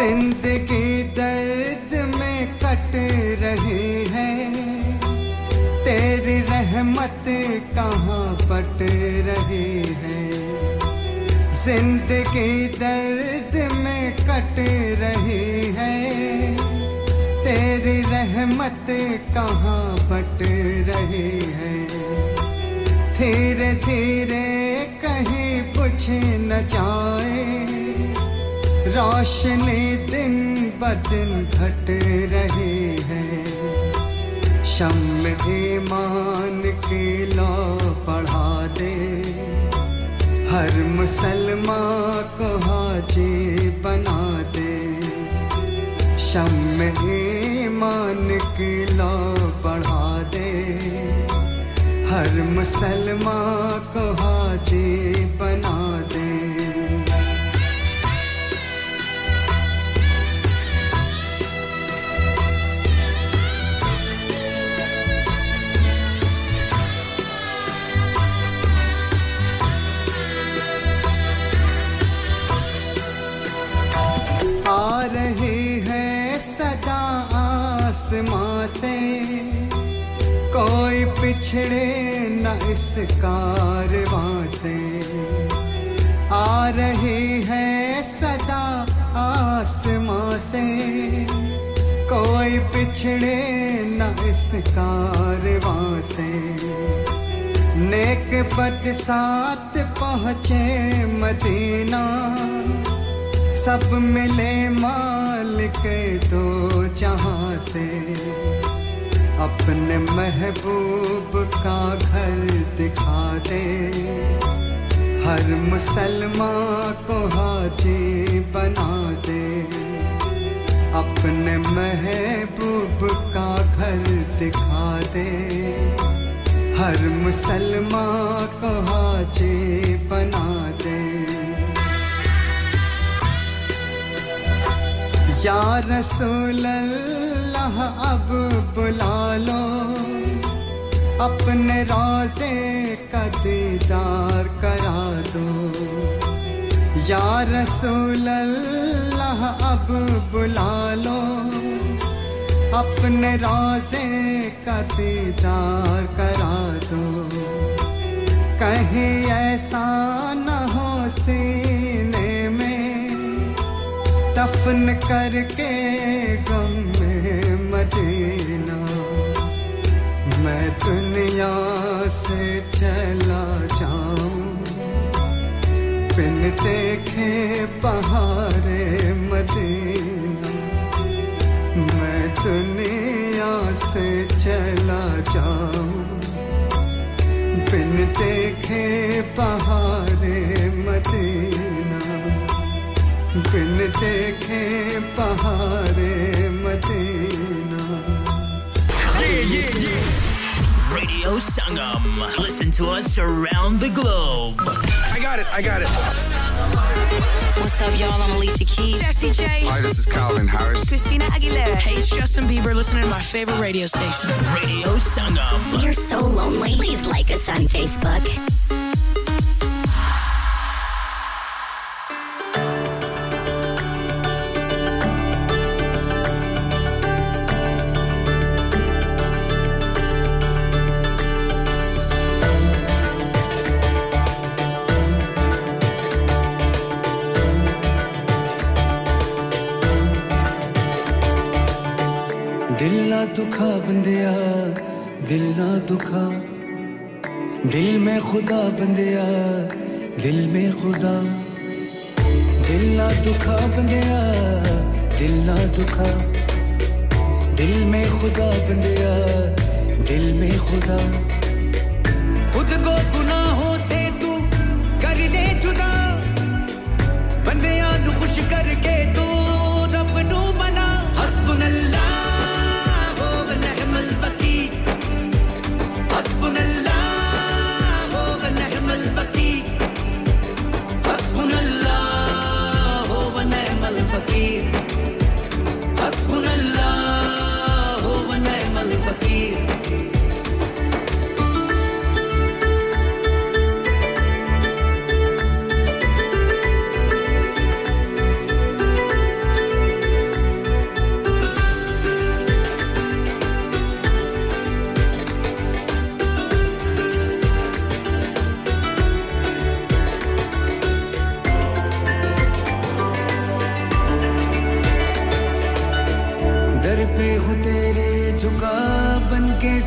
ज़िंदगी दर्द में कट रही है। तेरी रहमत कहाँ पट रही है? ज़िंदगी दर्द में कट रही है। तेरी रहमत कहाँ पट रही है? धीरे धीरे कहीं कुछ न जाए। रोशनी दिन ब दिन घट रही है। शम ईमान की लो पढ़ा दे। हर मुसलमान को हाजी बना दे। शम ईमान की लो बढ़ा दे। हर मुसलमान को हाजी बना पिछड़े न इस कारवां से आ रही है सदा आसमां से। कोई पिछड़े न इस कारवां से नेक बद साथ पहुँचे मदीना। सब मिले माल के दो जहाँ से। अपने महबूब का घर दिखा दे। हर मुसलमान को हाजी बना दे। अपने महबूब का घर दिखा दे। हर मुसलमान को हाजी बना दे। या रसूल अल्लाह अब बुला लो। अपने रोज़े का दीदार करा दो। या रसूल अल्लाह अब बुला लो। अपने रोज़े का दीदार करा दो। कहीं ऐसा न हो सीने में, दफन करके गम देना मैं दुनिया से चला जाऊँ। बिन देखे पहाड़े मदीना। मैं दुनिया से चला जाऊँ। बिन देखे पहाड़े मदीना। बिन देखे पहाड़े Medina. Radio Sangam. Listen to us around the globe. I got it, I got it. What's up, y'all? I'm Alicia Keys. Jesse J. Hi, this is Calvin Harris. Christina Aguilera. Hey, it's Justin Bieber listening to my favorite radio station. Radio Sangam. You're so lonely. Please like us on Facebook. बंदिया, दिल ना दुखा। दिल में खुदा बंदिया, दिल में खुदा। दिल ना दुखा बंदिया, दिल ना दुखा। दिल में खुदा बंदिया, दिल में खुदा। खुद को गुनाहों से तू कर ले जुदा। बंदिया खुश करके तू रब नु मना। हस्बुनल्लाह। here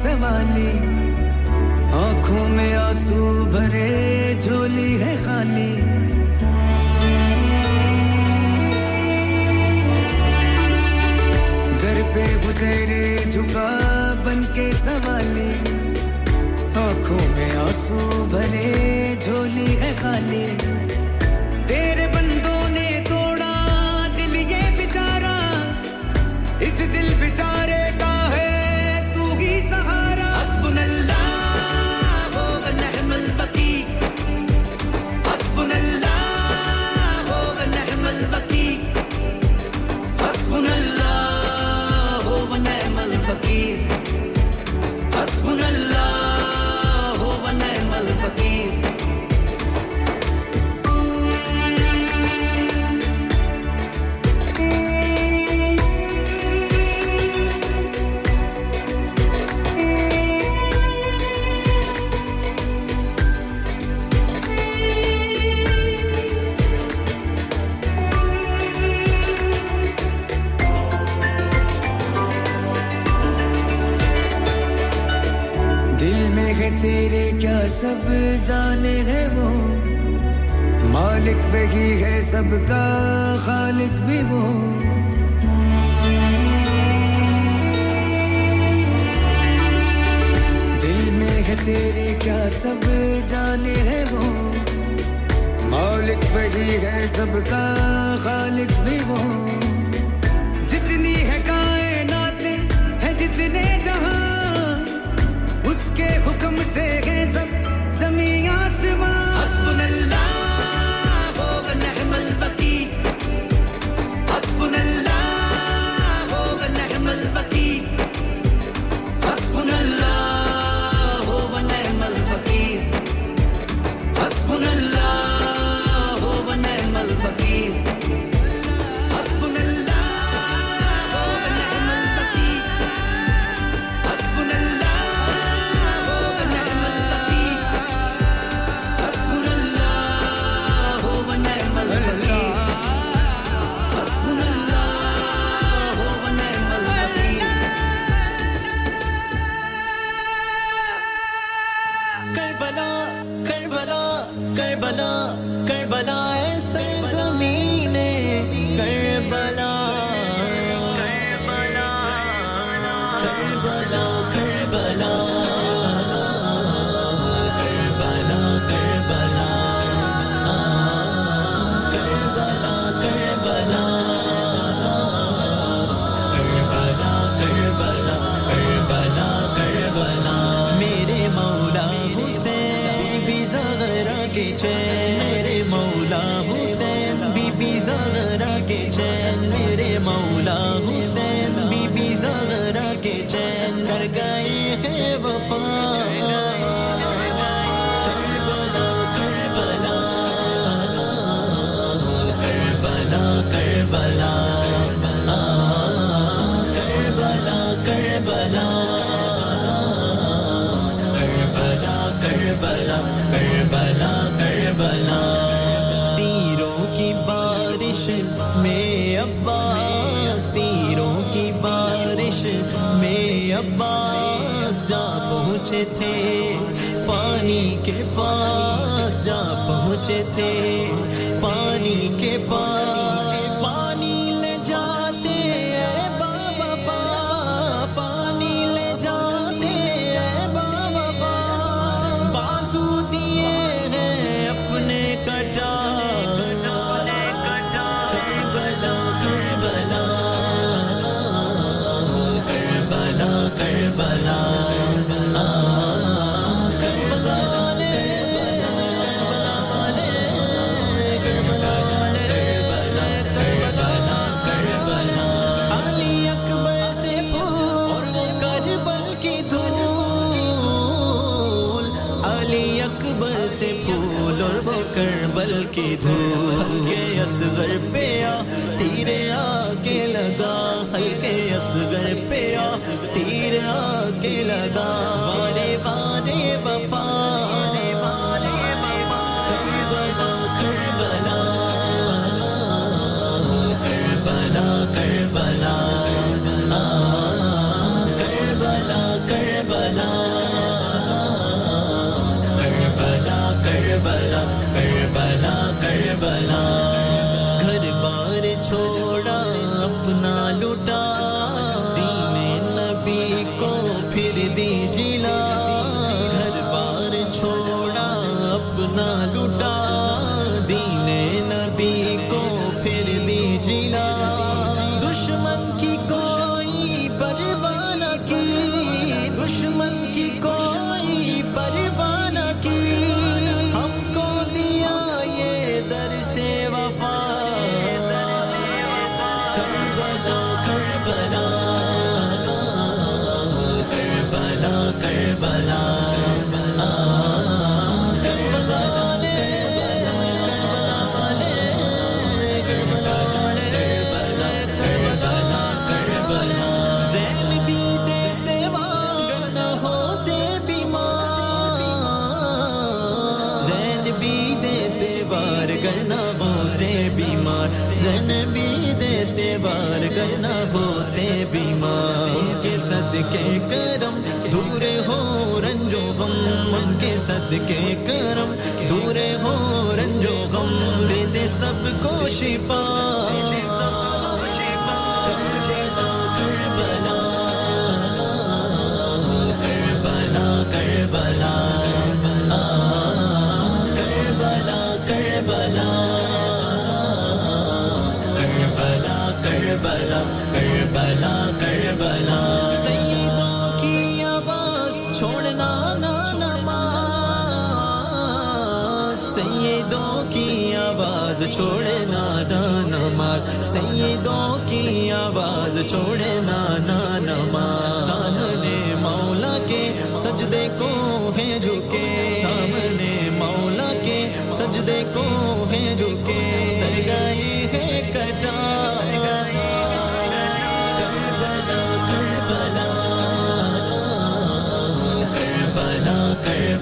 बन गर्व करबल की धूप के असगर पे आ तीरे आके लगा, हल्के असगर पे आ तीर आके लगा। बारे बारे बफा करबला करबला। Karbala Karbala. सदके करम, दूरे हो रंजो गम, दे दे सबको शिफा। Karbala Karbala Karbala Karbala Karbala Karbala Karbala Karbala Karbala Karbala. आवाज़ छोड़े ना ना नमाज़। सैदों की आवाज़ छोड़े ना ना नमाज़। सामने मौला के सजदे को है झुके। सामने मौला के सजदे को है झुके। सर गई है कटा।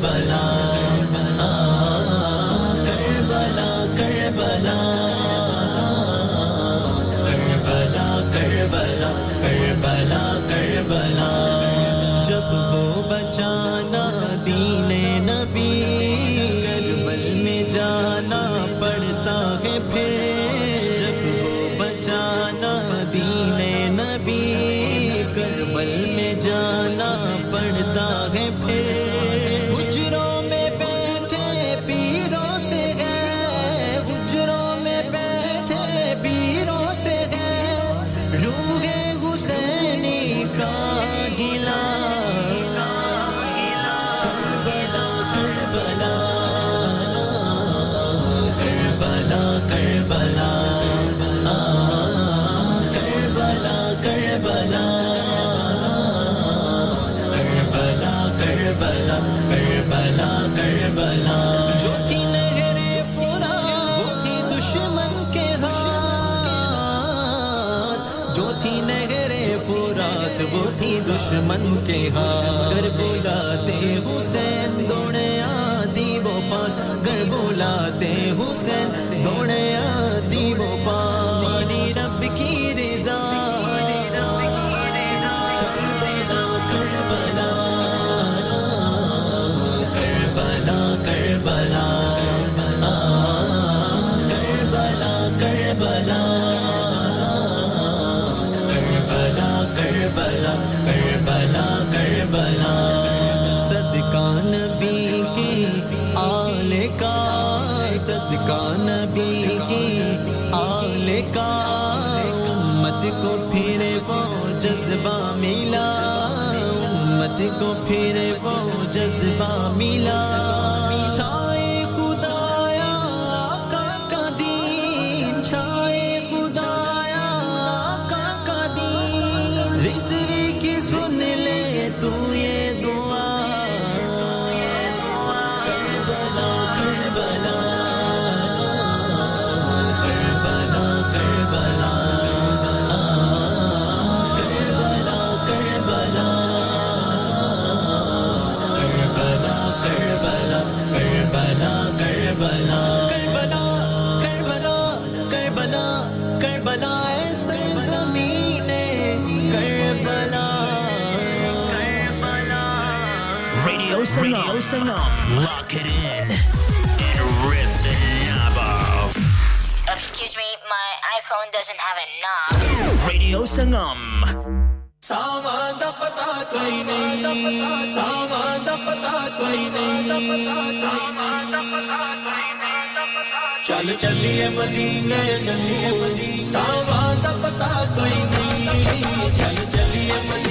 Bala दुश्मन के हाथ कर बुलाते, हुसैन दौड़े आदि वो पास कर बुलाते, हुसैन दौड़े आदि वो पास। सदका नबी की आले का उम्मत को फिर वो जज्बा मिला, उम्मत को फिर वो जज्बा मिला। Radio Sangam. Lock it in and rip the knob off. Excuse me, my iPhone doesn't have a knob. Radio Sangam. सावां दा पता कोई नहीं सावां दा पता कोई नहीं चल चलिए मदीने चलिए मदीने सावां दा पता कोई नहीं चल चलिए मदीने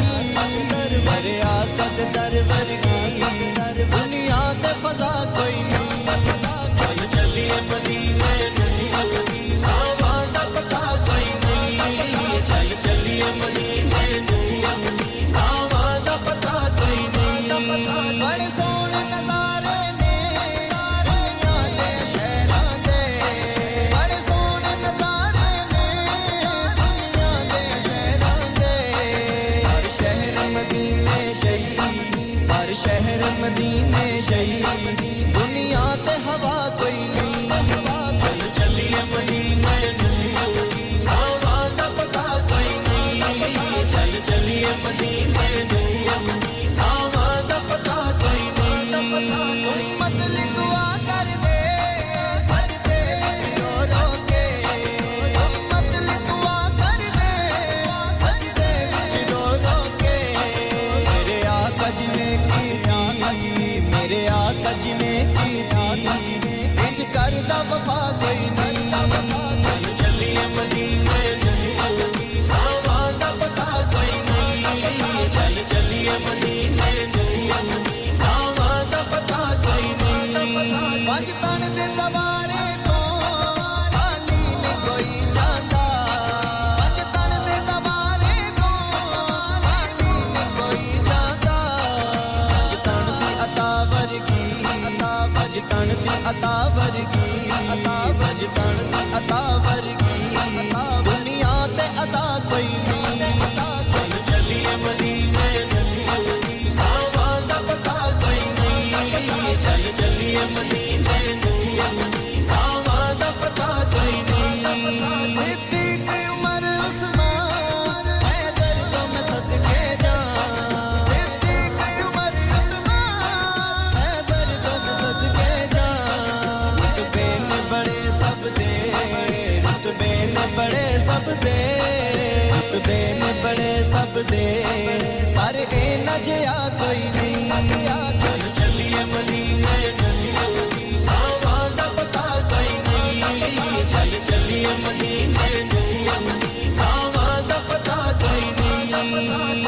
दरिया कद दर वर्गी दुनिया ते फजा कोई मेरे आका जी ने की थी। इंज करदा वफा कोई नहीं। चल मदीने चल सावां पता कोई नहीं। अतावर की अतावर तन अतावर की। दुनिया ते अदा कोई ਦੇ ਸੱਤ ਦੇ ਨੇ ਬੜੇ ਸਭ ਦੇ ਸਾਰੇ ਇਹ ਨਾ ਜਿਆ ਕੋਈ ਨਹੀਂ ਆ ਚਲ ਚੱਲੀਏ ਮਦੀਨੇ ਚੱਲੀਏ ਸਾਵਾਂ ਦਾ ਪਤਾ ਕੋਈ ਨਹੀਂ ਚੱਲ ਚੱਲੀਏ ਮਦੀਨੇ ਚੱਲੀਏ ਸਾਵਾਂ ਦਾ ਪਤਾ ਕੋਈ ਨਹੀਂ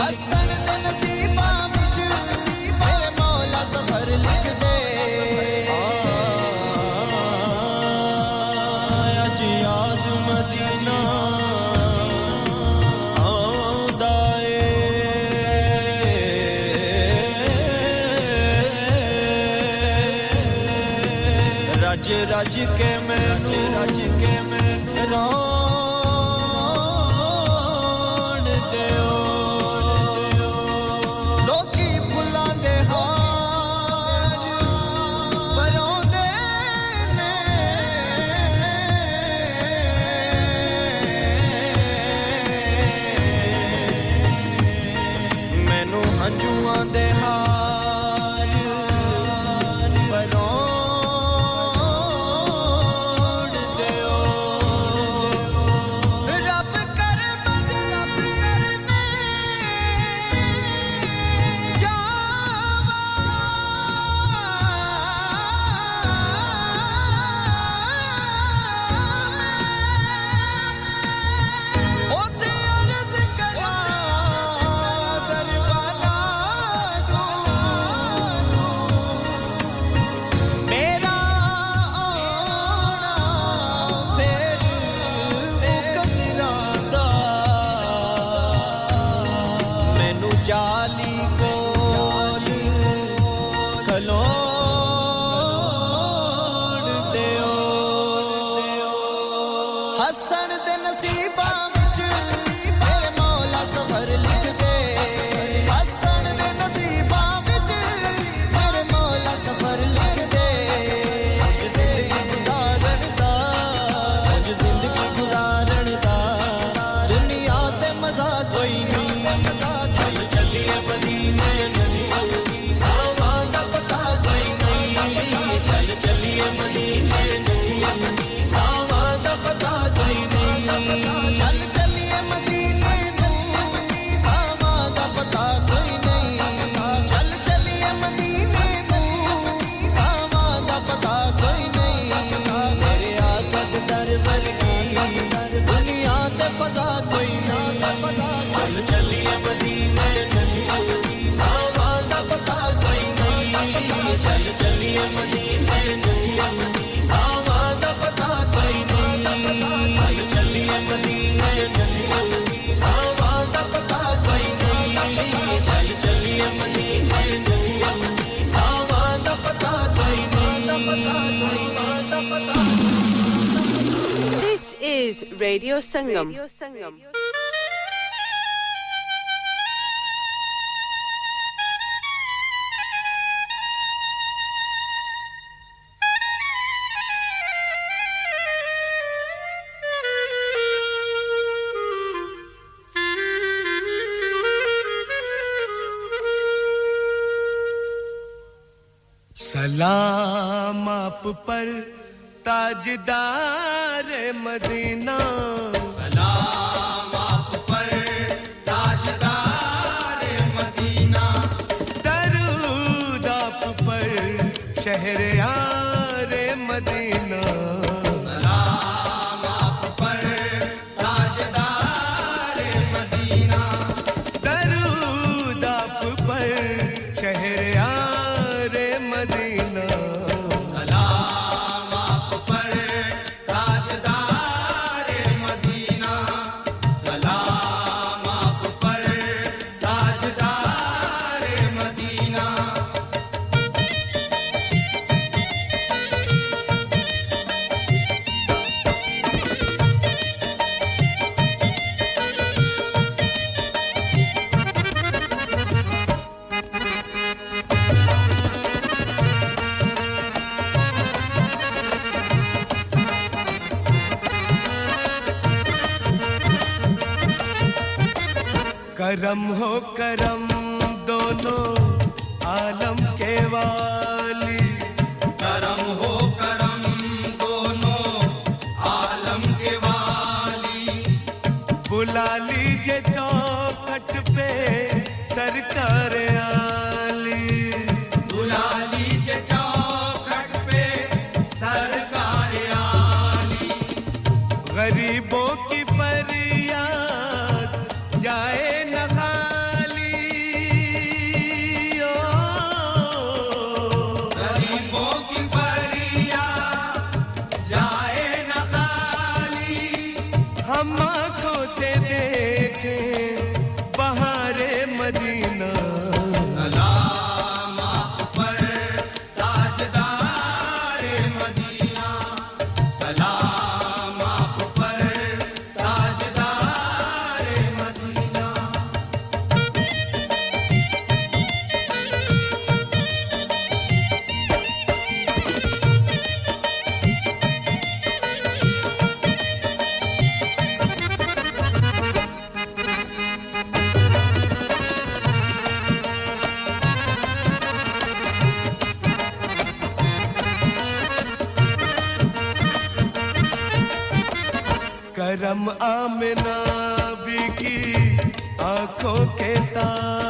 This is Radio Sangam. Radio Sangam. सलाम आप पर ताजदार मदीना। करम हो करम दोनों आलम के बाद esquentar.